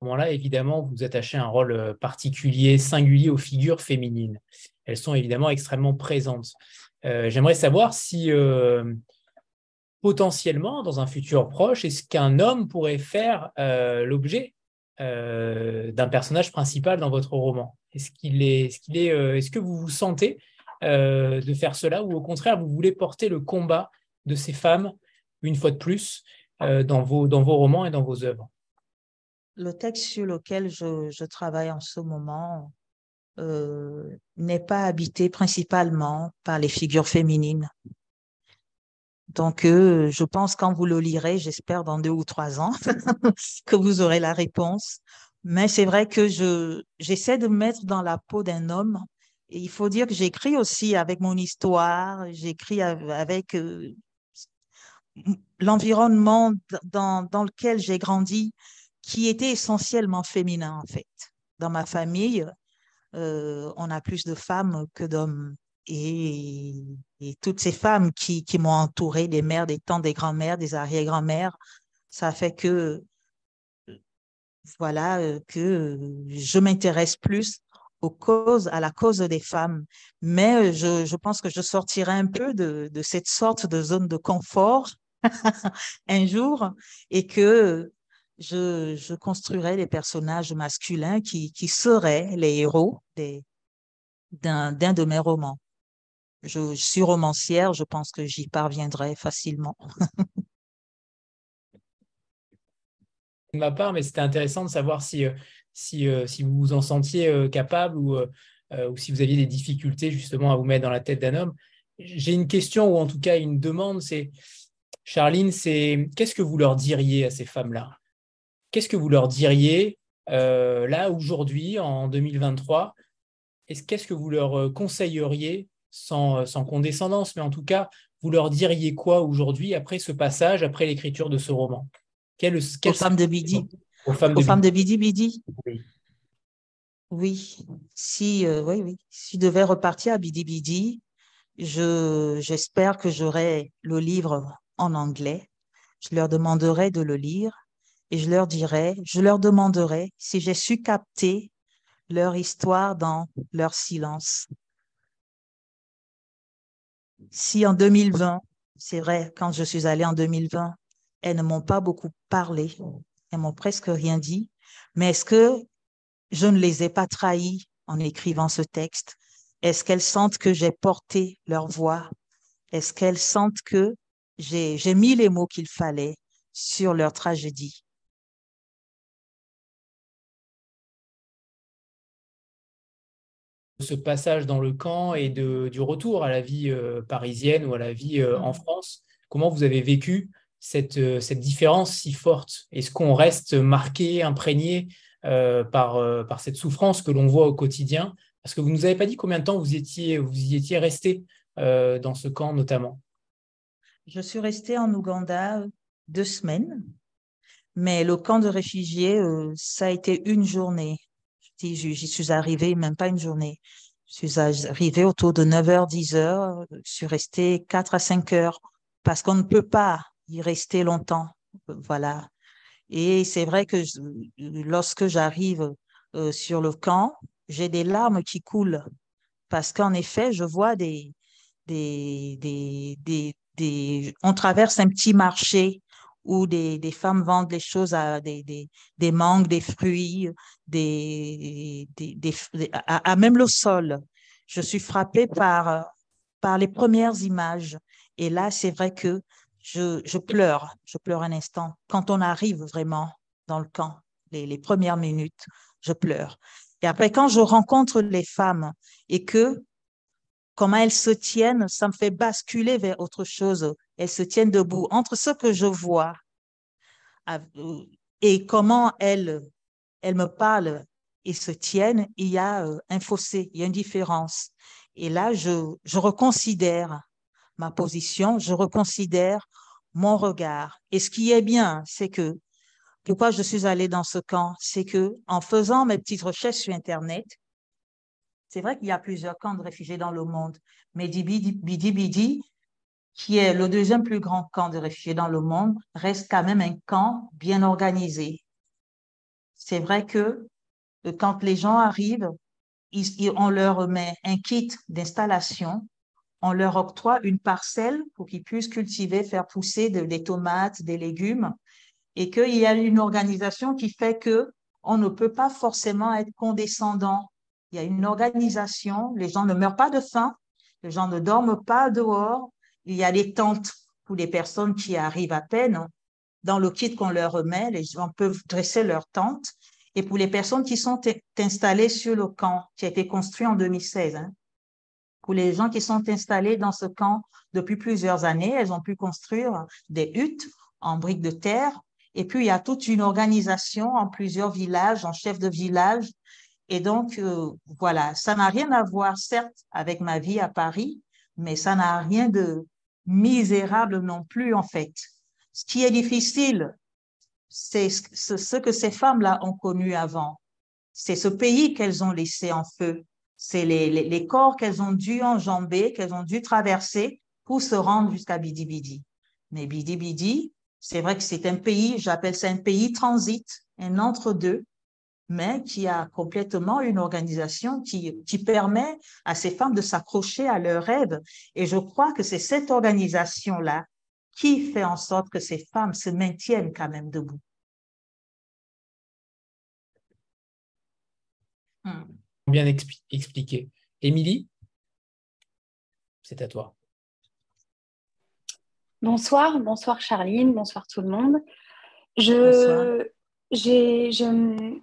[SPEAKER 1] ce moment-là, évidemment, vous attachez un rôle euh, particulier, singulier aux figures féminines. Elles sont évidemment extrêmement présentes. Euh, j'aimerais savoir si euh, potentiellement, dans un futur proche, est-ce qu'un homme pourrait faire l'objet d'un personnage principal dans votre roman Est-ce qu'il est, est, -ce est, est-ce que vous vous sentez euh, de faire cela ou au contraire, vous voulez porter le combat de ces femmes, une fois de plus, euh, dans, vos, romans et dans vos œuvres?
[SPEAKER 3] Le texte sur lequel je, travaille en ce moment euh, n'est pas habité principalement par les figures féminines. Donc, je pense quand vous le lirez, j'espère dans deux ou trois ans, que vous aurez la réponse. Mais c'est vrai que je j'essaie de me mettre dans la peau d'un homme et il faut dire que j'écris aussi avec mon histoire, j'écris avec euh, l'environnement dans, dans, lequel j'ai grandi, qui était essentiellement féminin en fait. Dans ma famille, euh, on a plus de femmes que d'hommes. Et, toutes ces femmes qui, qui m'ont entourée, des mères, des tantes, des grands-mères, des arrière-grands-mères, ça fait que voilà euh, que je m'intéresse plus aux causes, à la cause des femmes. Mais je, je pense que je sortirai un peu de, de cette sorte de zone de confort un jour et que je, je construirai des personnages masculins qui, qui seraient les héros d'un de mes romans. Je, suis romancière, je pense que j'y parviendrai facilement.
[SPEAKER 1] de ma part, mais c'était intéressant de savoir si euh, euh, vous vous en sentiez euh, capable ou, ou si vous aviez des difficultés justement à vous mettre dans la tête d'un homme. J'ai une question ou en tout cas une demande, c'est Charline, c'est qu'est-ce que vous leur diriez à ces femmes-là? Qu'est-ce que vous leur diriez là aujourd'hui en 2023 Qu'est-ce que vous leur conseilleriez sans, sans, condescendance, mais en tout cas, vous leur diriez quoi aujourd'hui après ce passage, après l'écriture de ce roman?
[SPEAKER 3] Quelle, quelle... Aux femmes de Bidi aux femmes, de. Oui. Si, euh, oui, oui. Si je devais repartir à Bidi Bidi, je, j'espère que j'aurai le livre en anglais. Je leur demanderai de le lire et je leur dirai, je leur demanderai si j'ai su capter leur histoire dans leur silence. Si en 2020, c'est vrai, quand je suis allée en 2020, elles ne m'ont pas beaucoup parlé, elles m'ont presque rien dit, mais est-ce que je ne les ai pas trahies en écrivant ce texte? Est-ce qu'elles sentent que j'ai porté leur voix? Est-ce qu'elles sentent que j'ai mis les mots qu'il fallait sur leur tragédie?
[SPEAKER 1] Ce passage dans le camp et de, du retour à la vie euh, parisienne ou à la vie euh, en mmh. France, comment vous avez vécu cette, euh, cette différence si forte? Est-ce qu'on reste marqué, imprégné par, par cette souffrance que l'on voit au quotidien? Parce que vous ne nous avez pas dit combien de temps vous, étiez, vous y étiez resté dans ce camp notamment.
[SPEAKER 3] Je suis restée en Ouganda deux semaines, mais le camp de réfugiés, ça a été une journée. J'y suis arrivée même pas une journée. Je suis arrivée autour de 9h, 10h. Je suis restée 4 à 5 heures parce qu'on ne peut pas y rester longtemps. Voilà. Et c'est vrai que lorsque j'arrive euh, sur le camp, j'ai des larmes qui coulent parce qu'en effet, je vois des, des, des, des, on traverse un petit marché où des, des femmes vendent les choses à des, des, des mangues, des fruits, des, des, des à, même le sol. Je suis frappée par, par les premières images. Et là, c'est vrai que je, je pleure, je pleure un instant. Quand on arrive vraiment dans le camp, les, les premières minutes, je pleure. Et après, quand je rencontre les femmes et que comment elles se tiennent, ça me fait basculer vers autre chose. Elles se tiennent debout. Entre ce que je vois euh, et comment elles, elles me parlent et se tiennent, il y a euh, un fossé, il y a une différence. Et là, je, je reconsidère ma position, je reconsidère mon regard. Et ce qui est bien, c'est que pourquoi je suis allée dans ce camp, c'est que en faisant mes petites recherches sur Internet, c'est vrai qu'il y a plusieurs camps de réfugiés dans le monde, mais Bidi Bidi, qui est le deuxième plus grand camp de réfugiés dans le monde, reste quand même un camp bien organisé. C'est vrai que quand les gens arrivent, on leur met un kit d'installation, on leur octroie une parcelle pour qu'ils puissent cultiver, faire pousser des tomates, des légumes, et qu'il y a une organisation qui fait que on ne peut pas forcément être condescendant. Il y a une organisation, les gens ne meurent pas de faim, les gens ne dorment pas dehors. Il y a des tentes pour les personnes qui arrivent à peine. Dans le kit qu'on leur remet, les gens peuvent dresser leur tente. Et pour les personnes qui sont installées sur le camp, qui a été construit en 2016, hein, pour les gens qui sont installés dans ce camp depuis plusieurs années, elles ont pu construire des huttes en briques de terre et puis, il y a toute une organisation en plusieurs villages, en chef de village. Et donc, euh, voilà, ça n'a rien à voir, certes, avec ma vie à Paris, mais ça n'a rien de misérable non plus, en fait. Ce qui est difficile, c'est ce que ces femmes-là ont connu avant. C'est ce pays qu'elles ont laissé en feu. C'est les, corps qu'elles ont dû enjamber, qu'elles ont dû traverser pour se rendre jusqu'à Bidi. Mais Bidi, c'est vrai que c'est un pays, j'appelle ça un pays transit, un entre-deux, mais qui a complètement une organisation qui, qui permet à ces femmes de s'accrocher à leurs rêves. Et je crois que c'est cette organisation-là qui fait en sorte que ces femmes se maintiennent quand même debout.
[SPEAKER 1] Hmm. Bien expliqué. Émilie, c'est à toi.
[SPEAKER 7] Bonsoir, bonsoir Charline, bonsoir tout le monde. Je, je,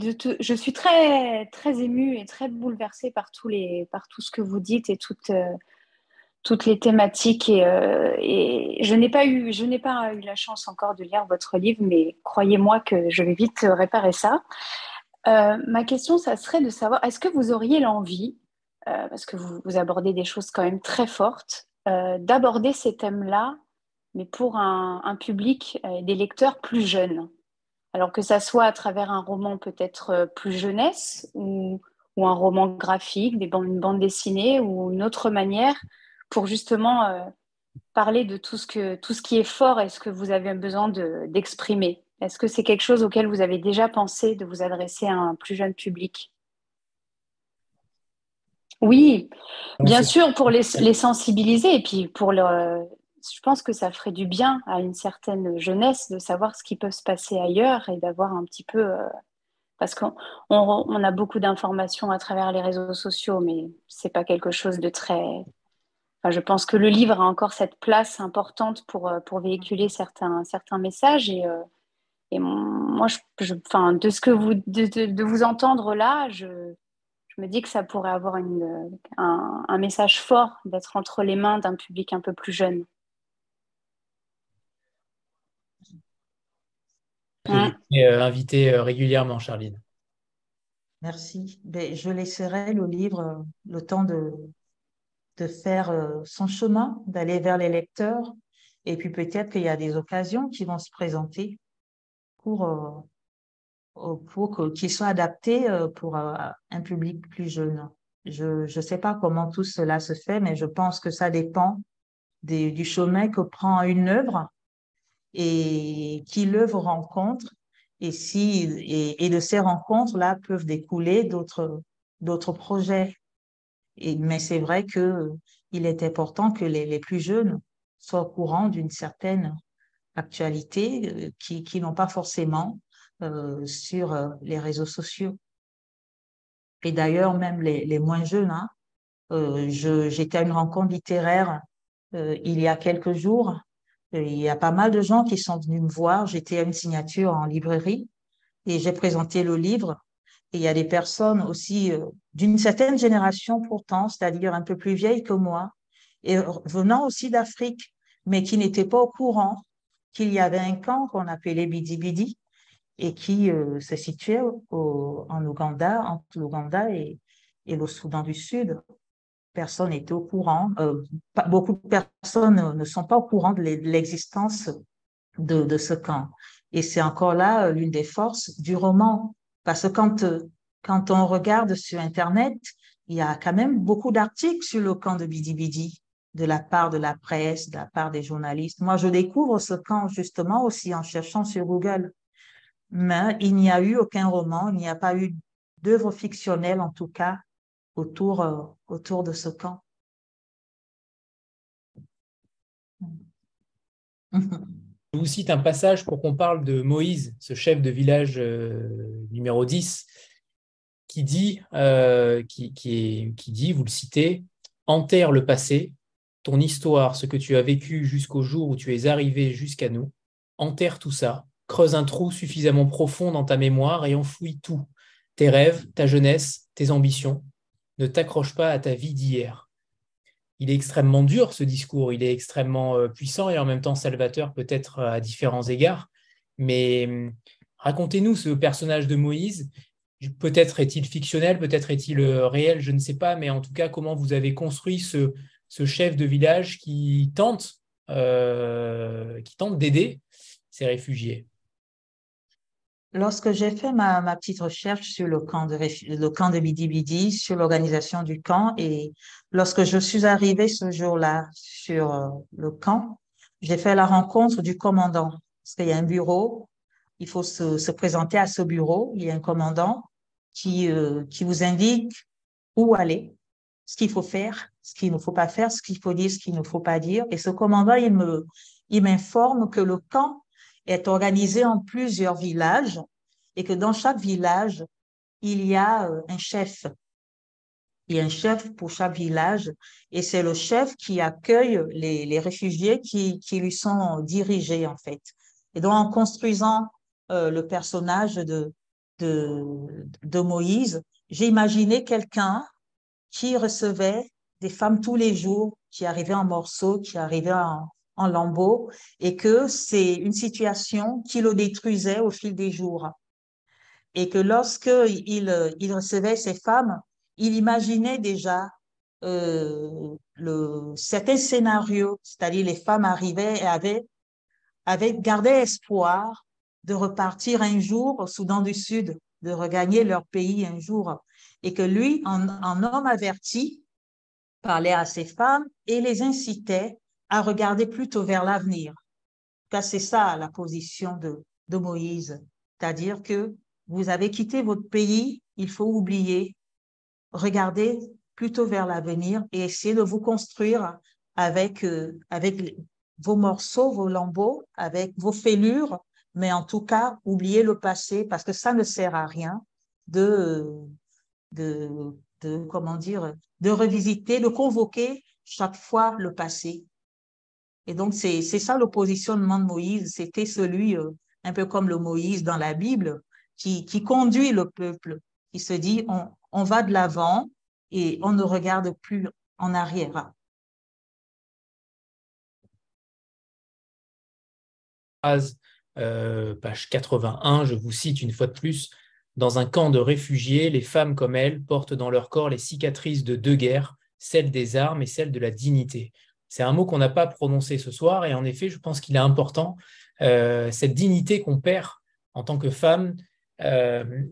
[SPEAKER 7] je, suis très, très émue et très bouleversée par, tous les, par tout ce que vous dites et toutes, euh, toutes les thématiques. Euh, et je n'ai pas, eu, je pas eu la chance encore de lire votre livre, mais croyez-moi que je vais vite réparer ça. Euh, ma question, ça serait de savoir, est-ce que vous auriez l'envie, parce que vous, abordez des choses quand même très fortes, d'aborder ces thèmes-là, mais pour un, public, des lecteurs plus jeunes? Alors que ça soit à travers un roman peut-être euh, plus jeunesse ou, un roman graphique, des bandes, une bande dessinée ou une autre manière pour justement parler de tout ce, que, tout ce qui est fort et ce que vous avez besoin d'exprimer. Est-ce que c'est quelque chose auquel vous avez déjà pensé de vous adresser à un plus jeune public? Oui, bien sûr, pour les, sensibiliser et puis pour le. Je pense que ça ferait du bien à une certaine jeunesse de savoir ce qui peut se passer ailleurs et d'avoir un petit peu. Euh, parce qu'on on, a beaucoup d'informations à travers les réseaux sociaux, mais c'est pas quelque chose de très. je pense que le livre a encore cette place importante pour, euh, pour véhiculer certains, certains messages et. Euh, et moi, je, enfin, de ce que vous, de vous entendre là, je, je me dis que ça pourrait avoir un, message fort d'être entre les mains d'un public un peu plus jeune.
[SPEAKER 1] Et euh, invité euh, régulièrement, Charline.
[SPEAKER 3] Merci. Ben, je laisserai le livre euh, le temps de, de faire son chemin, d'aller vers les lecteurs. Et puis peut-être qu'il y a des occasions qui vont se présenter pour, pour qu'il soit adapté pour un public plus jeune. Je ne sais pas comment tout cela se fait, mais je pense que ça dépend du chemin que prend une œuvre et qui l'œuvre rencontre. Et, si, et, de ces rencontres-là peuvent découler d'autres, projets. Et, mais c'est vrai qu'il est important que les, les, plus jeunes soient au courant d'une certaine actualité euh, qui, qui n'ont pas forcément euh, sur euh, les réseaux sociaux. Et d'ailleurs, même les, les, moins jeunes, hein, euh, j'étais à une rencontre littéraire il y a quelques jours. Il y a pas mal de gens qui sont venus me voir. J'étais à une signature en librairie et j'ai présenté le livre. Et il y a des personnes aussi euh, d'une certaine génération pourtant, c'est-à-dire un peu plus vieilles que moi, et venant aussi d'Afrique, mais qui n'étaient pas au courant qu'il y avait un camp qu'on appelait Bidi Bidi et qui euh, se situait en Ouganda, entre l'Ouganda et le Soudan du Sud personne n'était au courant, euh, beaucoup de personnes ne sont pas au courant de l'existence de, ce camp. Et c'est encore là euh, l'une des forces du roman. Parce que quand, euh, quand on regarde sur Internet, il y a quand même beaucoup d'articles sur le camp de Bidi Bidi de la part de la presse, de la part des journalistes. Moi, je découvre ce camp justement aussi en cherchant sur Google. Mais il n'y a eu aucun roman, il n'y a pas eu d'œuvre fictionnelle en tout cas autour, euh, autour de ce camp.
[SPEAKER 1] Je vous cite un passage pour qu'on parle de Moïse, ce chef de village euh, numéro 10, qui dit, euh, qui, qui, qui dit, vous le citez, enterre le passé, ton histoire, ce que tu as vécu jusqu'au jour où tu es arrivé jusqu'à nous, enterre tout ça, creuse un trou suffisamment profond dans ta mémoire et enfouis tout, tes rêves, ta jeunesse, tes ambitions, ne t'accroche pas à ta vie d'hier. Il est extrêmement dur ce discours, il est extrêmement euh, puissant et en même temps salvateur peut-être à différents égards. Mais hum, racontez-nous ce personnage de Moïse. Peut-être est-il fictionnel, peut-être est-il euh, réel, je ne sais pas, mais en tout cas, comment vous avez construit ce, chef de village euh, qui tente d'aider ces réfugiés?
[SPEAKER 3] Lorsque j'ai fait ma, ma, petite recherche sur le camp de, le camp de Bidi Bidi, sur l'organisation du camp, et lorsque je suis arrivée ce jour-là sur euh, le camp, j'ai fait la rencontre du commandant. Parce qu'il y a un bureau, il faut se, se, présenter à ce bureau, il y a un commandant qui, euh, qui vous indique où aller, ce qu'il faut faire, ce qu'il ne faut pas faire, ce qu'il faut dire, ce qu'il ne faut pas dire. Et ce commandant, il me, il m'informe que le camp est organisé en plusieurs villages et que dans chaque village, il y a euh, un chef. Il y a un chef pour chaque village et c'est le chef qui accueille les, les réfugiés qui, qui, lui sont dirigés en fait. Et donc en construisant euh, le personnage de, de, de Moïse, j'ai imaginé quelqu'un qui recevait des femmes tous les jours, qui arrivaient en morceaux, qui arrivaient en, en lambeaux et que c'est une situation qui le détruisait au fil des jours. Et que lorsque il, il recevait ces femmes, il imaginait déjà euh, le, certains scénarios, c'est-à-dire les femmes arrivaient et avaient, avaient gardé espoir de repartir un jour au Soudan du Sud, de regagner leur pays un jour. Et que lui, en, en homme averti, parlait à ces femmes et les incitait à regarder plutôt vers l'avenir. C'est ça la position de, de Moïse. C'est-à-dire que vous avez quitté votre pays, il faut oublier, regarder plutôt vers l'avenir et essayer de vous construire avec, euh, avec vos morceaux, vos lambeaux, avec vos fêlures, mais en tout cas, oubliez le passé parce que ça ne sert à rien de, de, de comment dire, de revisiter, de convoquer chaque fois le passé. Et donc, c'est ça le positionnement de Moïse. C'était celui, euh, un peu comme le Moïse dans la Bible, qui, conduit le peuple, qui se dit, on, va de l'avant et on ne regarde plus en arrière.
[SPEAKER 1] Euh, page 81, je vous cite une fois de plus, dans un camp de réfugiés, les femmes comme elles portent dans leur corps les cicatrices de deux guerres, celles des armes et celles de la dignité. C'est un mot qu'on n'a pas prononcé ce soir et en effet, je pense qu'il est important, euh, cette dignité qu'on perd en tant que femme,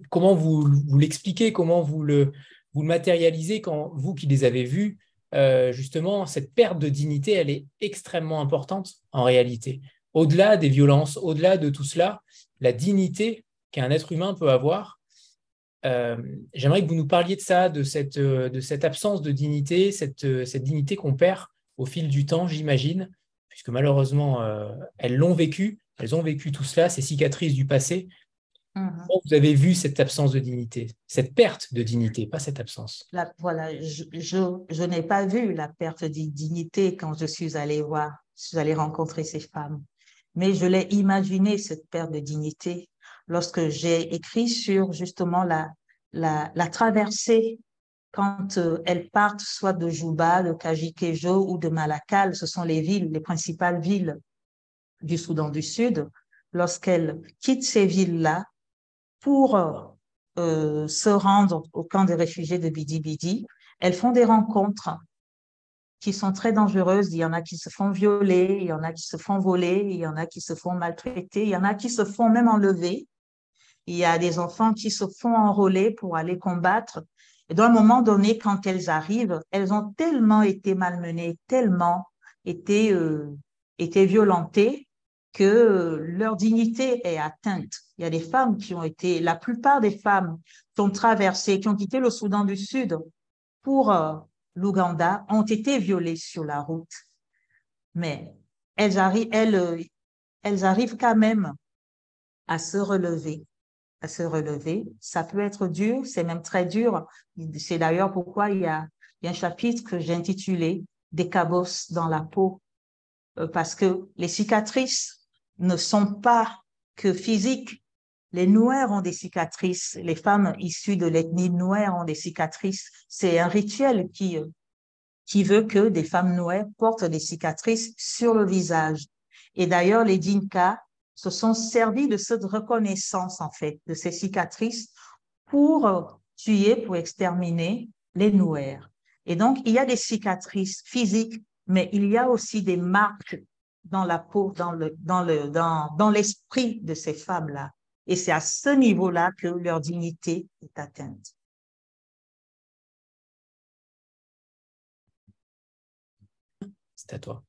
[SPEAKER 1] comment vous, l'expliquez, comment vous le, matérialisez quand vous qui les avez vus, justement, cette perte de dignité, elle est extrêmement importante en réalité. Au-delà des violences, au-delà de tout cela, la dignité qu'un être humain peut avoir, euh, j'aimerais que vous nous parliez de ça, de cette, euh, absence de dignité, euh, cette dignité qu'on perd au fil du temps, j'imagine, puisque malheureusement, elles l'ont vécu, elles ont vécu tout cela, ces cicatrices du passé. Mmh. vous avez vu cette absence de dignité, cette perte de dignité, pas cette absence?
[SPEAKER 3] Voilà, je, je, n'ai pas vu la perte de dignité quand je suis allée voir, je suis allée rencontrer ces femmes, mais je l'ai imaginé, cette perte de dignité, lorsque j'ai écrit sur justement la, la, la traversée quand euh, elles partent soit de Juba, de Kajikejo ou de Malakal, ce sont les villes, les principales villes du Soudan du Sud, lorsqu'elles quittent ces villes-là pour euh, se rendre au camp des réfugiés de Bidi Bidi, elles font des rencontres qui sont très dangereuses. Il y en a qui se font violer, il y en a qui se font voler, il y en a qui se font maltraiter, il y en a qui se font même enlever. Il y a des enfants qui se font enrôler pour aller combattre. Et dans un moment donné, quand elles arrivent, elles ont tellement été malmenées, tellement été, euh, été violentées que leur dignité est atteinte. Il y a des femmes qui ont été, la plupart des femmes qui ont traversé, qui ont quitté le Soudan du Sud pour euh, l'Ouganda, ont été violées sur la route. Mais elles elles, euh, elles arrivent quand même à se relever à se relever. Ça peut être dur, c'est même très dur. C'est d'ailleurs pourquoi il y a, un chapitre que j'ai intitulé Des cabosses dans la peau, euh, parce que les cicatrices ne sont pas que physiques. Les Noirs ont des cicatrices, les femmes issues de l'ethnie noire ont des cicatrices. C'est un rituel qui, qui veut que des femmes noires portent des cicatrices sur le visage. Et d'ailleurs, les Dinka se sont servis de cette reconnaissance, en fait, de ces cicatrices pour euh, tuer, pour exterminer les Noirs. Et donc, il y a des cicatrices physiques, mais il y a aussi des marques dans la peau, dans le, dans le, dans, dans l'esprit de ces femmes-là. Et c'est à ce niveau-là que leur dignité est atteinte.
[SPEAKER 1] C'est à toi.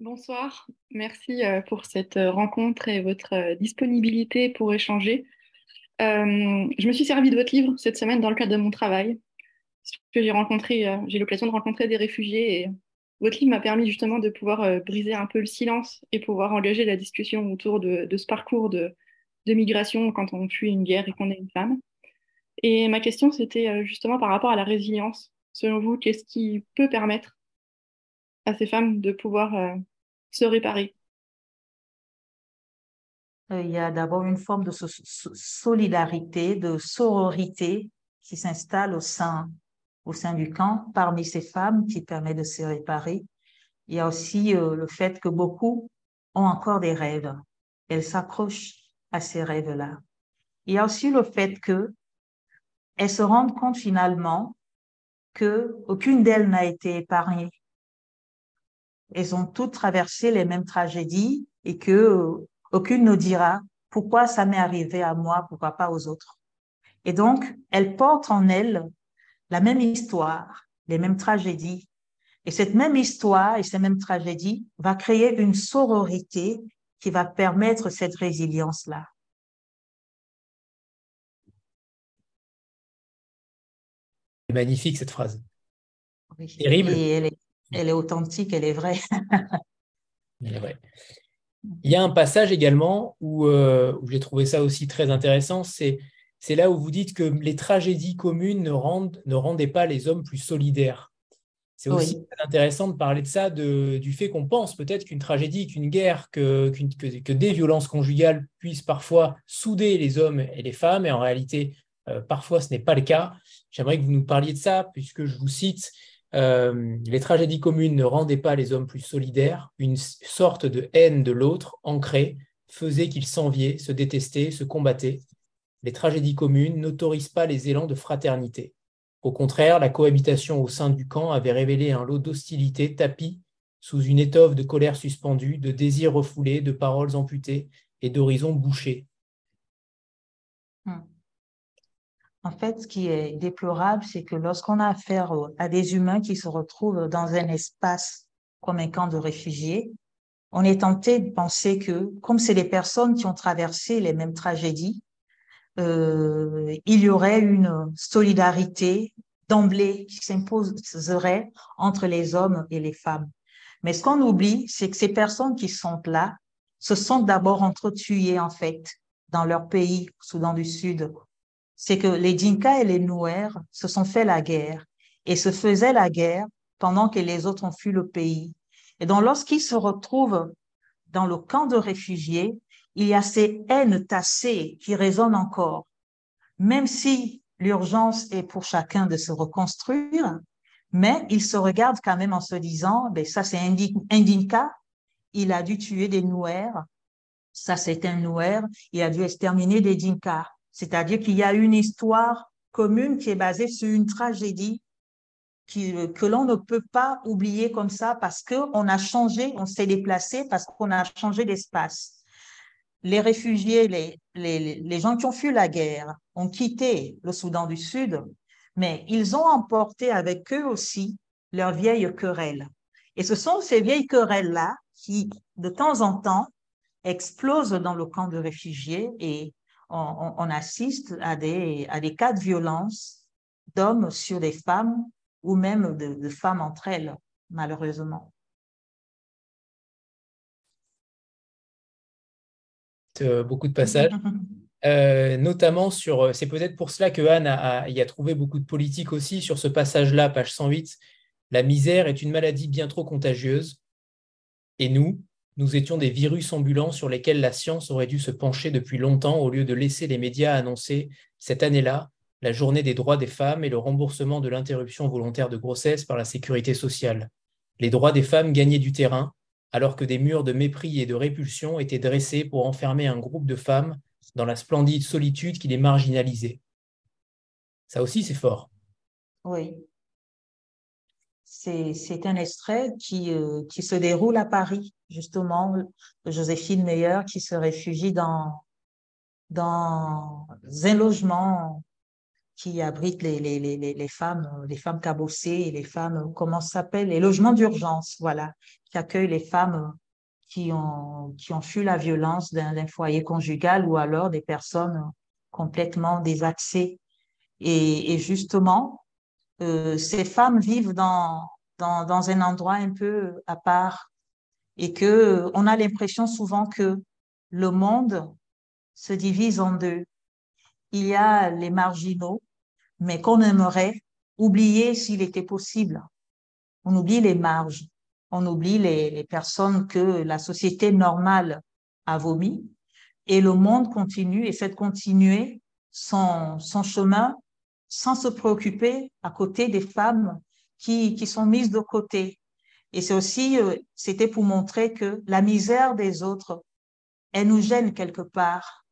[SPEAKER 8] Bonsoir, merci euh, pour cette euh, rencontre et votre euh, disponibilité pour échanger. je me suis servi de votre livre cette semaine dans le cadre de mon travail, j'ai l'occasion de rencontrer des réfugiés et votre livre m'a permis justement de pouvoir briser un peu le silence et pouvoir engager la discussion autour de, ce parcours de, migration quand on fuit une guerre et qu'on est une femme. Et ma question, c'était justement par rapport à la résilience. Selon vous, qu'est-ce qui peut permettre à ces femmes de pouvoir euh, se réparer
[SPEAKER 3] euh, Il y a d'abord une forme de solidarité, de sororité qui s'installe au sein, au sein du camp parmi ces femmes qui permet de se réparer. Il y a aussi euh, le fait que beaucoup ont encore des rêves. Elles s'accrochent à ces rêves-là. Il y a aussi le fait que elles se rendent compte finalement que aucune d'elles n'a été épargnée elles ont toutes traversé les mêmes tragédies et que euh, aucune ne dira pourquoi ça m'est arrivé à moi, pourquoi pas aux autres. Et donc, elles portent en elles la même histoire, les mêmes tragédies. Et cette même histoire et ces mêmes tragédies va créer une sororité qui va permettre cette résilience-là.
[SPEAKER 1] Magnifique cette phrase. Terrible.
[SPEAKER 3] Et elle est elle est authentique, elle est vraie.
[SPEAKER 1] Il y a un passage également où, euh, j'ai trouvé ça aussi très intéressant, c'est, là où vous dites que les tragédies communes ne, rendent, ne rendaient pas les hommes plus solidaires. C'est aussi intéressant de parler de ça, du fait qu'on pense peut-être qu'une tragédie, qu'une guerre, que, que, des violences conjugales puissent parfois souder les hommes et les femmes, et en réalité, euh, parfois ce n'est pas le cas. J'aimerais que vous nous parliez de ça, puisque je vous cite euh, les tragédies communes ne rendaient pas les hommes plus solidaires, une sorte de haine de l'autre ancrée faisait qu'ils s'enviaient, se détestaient, se combattaient. Les tragédies communes n'autorisent pas les élans de fraternité. Au contraire, la cohabitation au sein du camp avait révélé un lot d'hostilité tapis sous une étoffe de colère suspendue, de désirs refoulés, de paroles amputées et d'horizons bouchés.
[SPEAKER 3] En fait, ce qui est déplorable, c'est que lorsqu'on a affaire à des humains qui se retrouvent dans un espace comme un camp de réfugiés, on est tenté de penser que, comme c'est des personnes qui ont traversé les mêmes tragédies, euh, il y aurait une solidarité d'emblée qui s'imposerait entre les hommes et les femmes. Mais ce qu'on oublie, c'est que ces personnes qui sont là se sont d'abord entretuées, en fait, dans leur pays, Soudan du Sud. C'est que les Dinka et les Nouers se sont fait la guerre et se faisaient la guerre pendant que les autres ont fui le pays. Et donc, lorsqu'ils se retrouvent dans le camp de réfugiés, il y a ces haines tassées qui résonnent encore. Même si l'urgence est pour chacun de se reconstruire, mais ils se regardent quand même en se disant, ben ça c'est un Dinka, il a dû tuer des Nouers, ça c'est un Nouer, il a dû exterminer des Dinka. C'est-à-dire qu'il y a une histoire commune qui est basée sur une tragédie que l'on ne peut pas oublier comme ça parce qu'on a changé, on s'est déplacé parce qu'on a changé d'espace. Les réfugiés, les, les, les gens qui ont fui la guerre ont quitté le Soudan du Sud, mais ils ont emporté avec eux aussi leurs vieilles querelles. Et ce sont ces vieilles querelles-là qui, de temps en temps, explosent dans le camp de réfugiés et on, on assiste à des, à des cas de violence d'hommes sur des femmes ou même de, femmes entre elles, malheureusement.
[SPEAKER 1] Euh, beaucoup de passages, euh, notamment sur. Euh, c'est peut-être pour cela que Anne a, y a trouvé beaucoup de politique aussi sur ce passage-là, page 108. La misère est une maladie bien trop contagieuse. Et nous, nous étions des virus ambulants sur lesquels la science aurait dû se pencher depuis longtemps au lieu de laisser les médias annoncer cette année-là la journée des droits des femmes et le remboursement de l'interruption volontaire de grossesse par la sécurité sociale. Les droits des femmes gagnaient du terrain, alors que des murs de mépris et de répulsion étaient dressés pour enfermer un groupe de femmes dans la splendide solitude qui les marginalisait. Ça aussi, c'est fort.
[SPEAKER 3] Oui. C'est un extrait qui, euh, qui se déroule à Paris, justement, de Joséphine Meyer qui se réfugie dans, dans un logement qui abrite les, les, les, les, femmes, les femmes cabossées et les femmes, comment ça s'appelle, les logements d'urgence, voilà, qui accueillent les femmes qui ont, qui ont fui la violence d'un foyer conjugal ou alors des personnes complètement désaxées. Et, et justement, euh, ces femmes vivent dans, dans, dans un endroit un peu à part et que on a l'impression souvent que le monde se divise en deux. Il y a les marginaux mais qu'on aimerait oublier s'il était possible. On oublie les marges, on oublie les, les personnes que la société normale a vomi et le monde continue et fait continuer son, son chemin sans se préoccuper à côté des femmes qui, qui sont mises de côté. Et c'est aussi, euh, c'était pour montrer que la misère des autres, elle nous gêne quelque part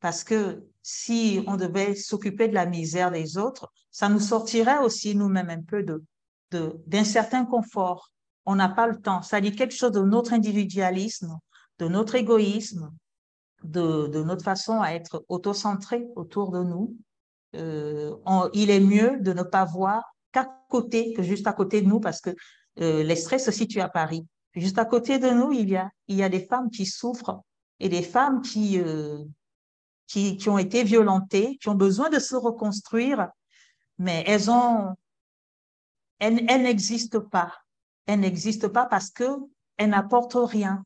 [SPEAKER 3] parce que si on devait s'occuper de la misère des autres, ça nous sortirait aussi nous-mêmes un peu de d'un certain confort. On n'a pas le temps. Ça dit quelque chose de notre individualisme, de notre égoïsme, de, de notre façon à être autocentré autour de nous. Euh, il est mieux de ne pas voir qu'à côté, que juste à côté de nous, parce que euh, se situent à Paris. Juste à côté de nous, il y a, il y a des femmes qui souffrent et des femmes qui, euh, qui, qui ont été violentées, qui ont besoin de se reconstruire, mais elles ont, elles, elles n'existent pas. Elles n'existent pas parce que elles n'apportent rien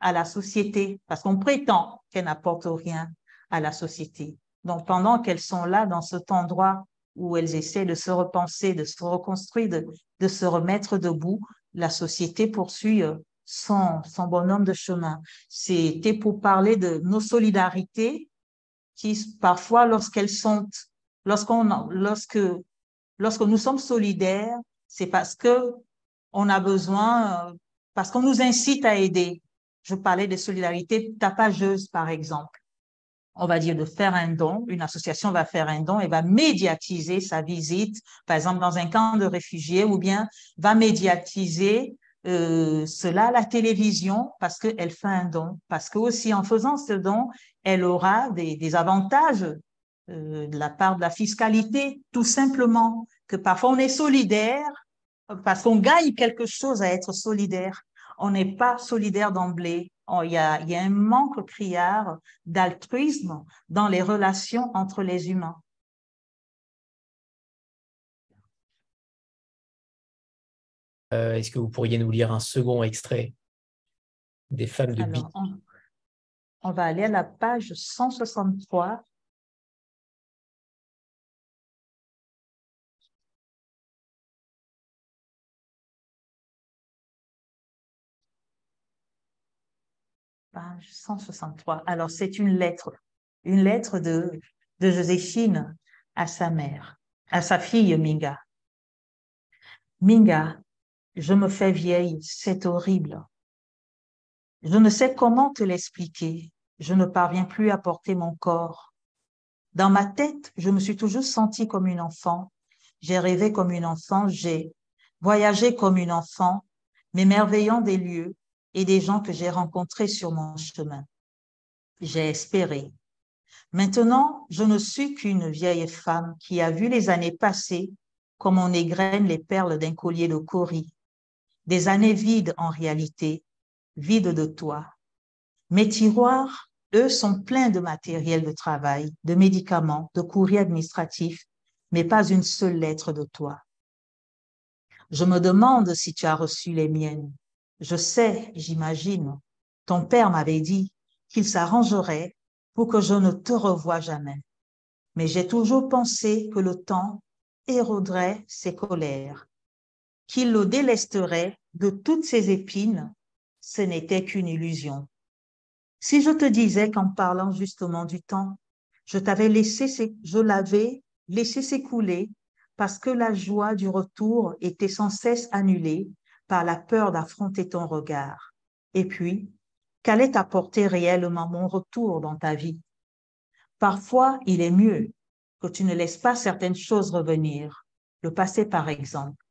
[SPEAKER 3] à la société, parce qu'on prétend qu'elles n'apportent rien à la société. Donc, pendant qu'elles sont là, dans cet endroit où elles essaient de se repenser, de se reconstruire, de, se remettre debout, la société poursuit euh, son, son bonhomme de chemin. C'était pour parler de nos solidarités qui parfois lorsqu'elles sont, lorsqu'on, lorsque, lorsque nous sommes solidaires, c'est parce que on a besoin, euh, parce qu'on nous incite à aider. Je parlais de solidarité tapageuse, par exemple. On va dire de faire un don. Une association va faire un don et va médiatiser sa visite, par exemple dans un camp de réfugiés, ou bien va médiatiser euh, cela à la télévision parce qu'elle fait un don. Parce que aussi en faisant ce don, elle aura des, des avantages euh, de la part de la fiscalité, tout simplement, que parfois on est solidaire parce qu'on gagne quelque chose à être solidaire. On n'est pas solidaire d'emblée. Il y a, y a un manque criard d'altruisme dans les relations entre les humains.
[SPEAKER 1] Euh, est-ce que vous pourriez nous lire un second extrait des femmes de
[SPEAKER 3] Alors, on, va aller à la page 163. Page 163. Alors, c'est une lettre, une lettre de, de Joséphine à sa mère, à sa fille Minga. Minga, je me fais vieille, c'est horrible. Je ne sais comment te l'expliquer. Je ne parviens plus à porter mon corps. Dans ma tête, je me suis toujours sentie comme une enfant. J'ai rêvé comme une enfant, j'ai voyagé comme une enfant, m'émerveillant des lieux et des gens que j'ai rencontrés sur mon chemin. J'ai espéré. Maintenant, je ne suis qu'une vieille femme qui a vu les années passer comme on égrène les perles d'un collier de coris des années vides en réalité, vides de toi. Mes tiroirs, eux, sont pleins de matériel de travail, de médicaments, de courriers administratifs, mais pas une seule lettre de toi. Je me demande si tu as reçu les miennes. Je sais, j'imagine, ton père m'avait dit qu'il s'arrangerait pour que je ne te revoie jamais. Mais j'ai toujours pensé que le temps éroderait ses colères, qu'il le délesterait de toutes ces épines, ce n'était qu'une illusion. Si je te disais qu'en parlant justement du temps, je t'avais laissé, je l'avais laissé s'écouler parce que la joie du retour était sans cesse annulée par la peur d'affronter ton regard. Et puis, qu'allait apporter réellement mon retour dans ta vie? Parfois, il est mieux que tu ne laisses pas certaines choses revenir, le passé par exemple.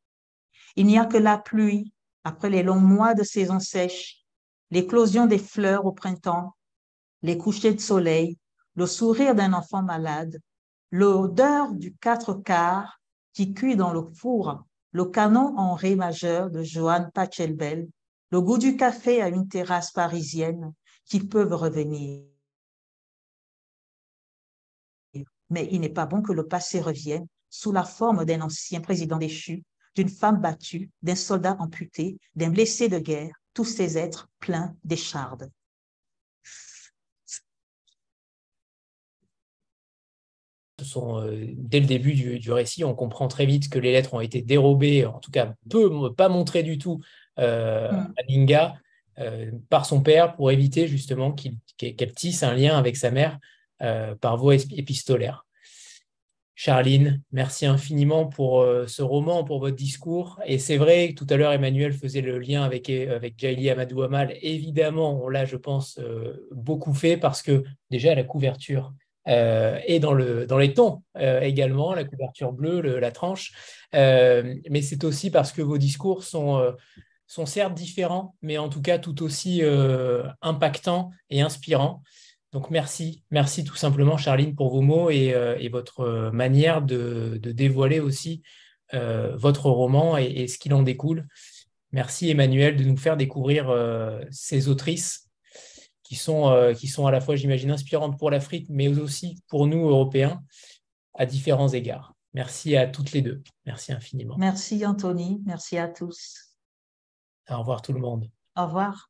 [SPEAKER 3] Il n'y a que la pluie après les longs mois de saison sèche, l'éclosion des fleurs au printemps, les couchers de soleil, le sourire d'un enfant malade, l'odeur du quatre quarts qui cuit dans le four, le canon en ré majeur de Johann Pachelbel, le goût du café à une terrasse parisienne qui peuvent revenir. Mais il n'est pas bon que le passé revienne sous la forme d'un ancien président déchu d'une femme battue, d'un soldat amputé, d'un blessé de guerre, tous ces êtres pleins d'échardes.
[SPEAKER 1] Sont, euh, dès le début du, récit, on comprend très vite que les lettres ont été dérobées, en tout cas peu, pas montrées du tout euh, mm. à Ninga euh, par son père pour éviter justement qu'elle tisse un lien avec sa mère par voie épistolaire. Charline, merci infiniment pour ce roman, pour votre discours. Et c'est vrai, tout à l'heure, Emmanuel faisait le lien avec, avec Jaili Amadou Amal. Évidemment, on l'a, je pense, beaucoup fait parce que déjà, la couverture et dans, le, dans les tons également, la couverture bleue, la tranche. mais c'est aussi parce que vos discours sont, sont certes différents, mais en tout cas tout aussi impactants et inspirants. Donc merci, merci tout simplement Charline pour vos mots et, euh, votre euh, manière de, dévoiler aussi euh, votre roman et, ce qu'il en découle. Merci Emmanuel de nous faire découvrir ces autrices qui sont, qui sont à la fois, j'imagine, inspirantes pour l'Afrique, mais aussi pour nous, Européens, à différents égards. Merci à toutes les deux. Merci infiniment.
[SPEAKER 3] Merci Anthony, merci à tous.
[SPEAKER 1] Au revoir tout le monde.
[SPEAKER 3] Au revoir.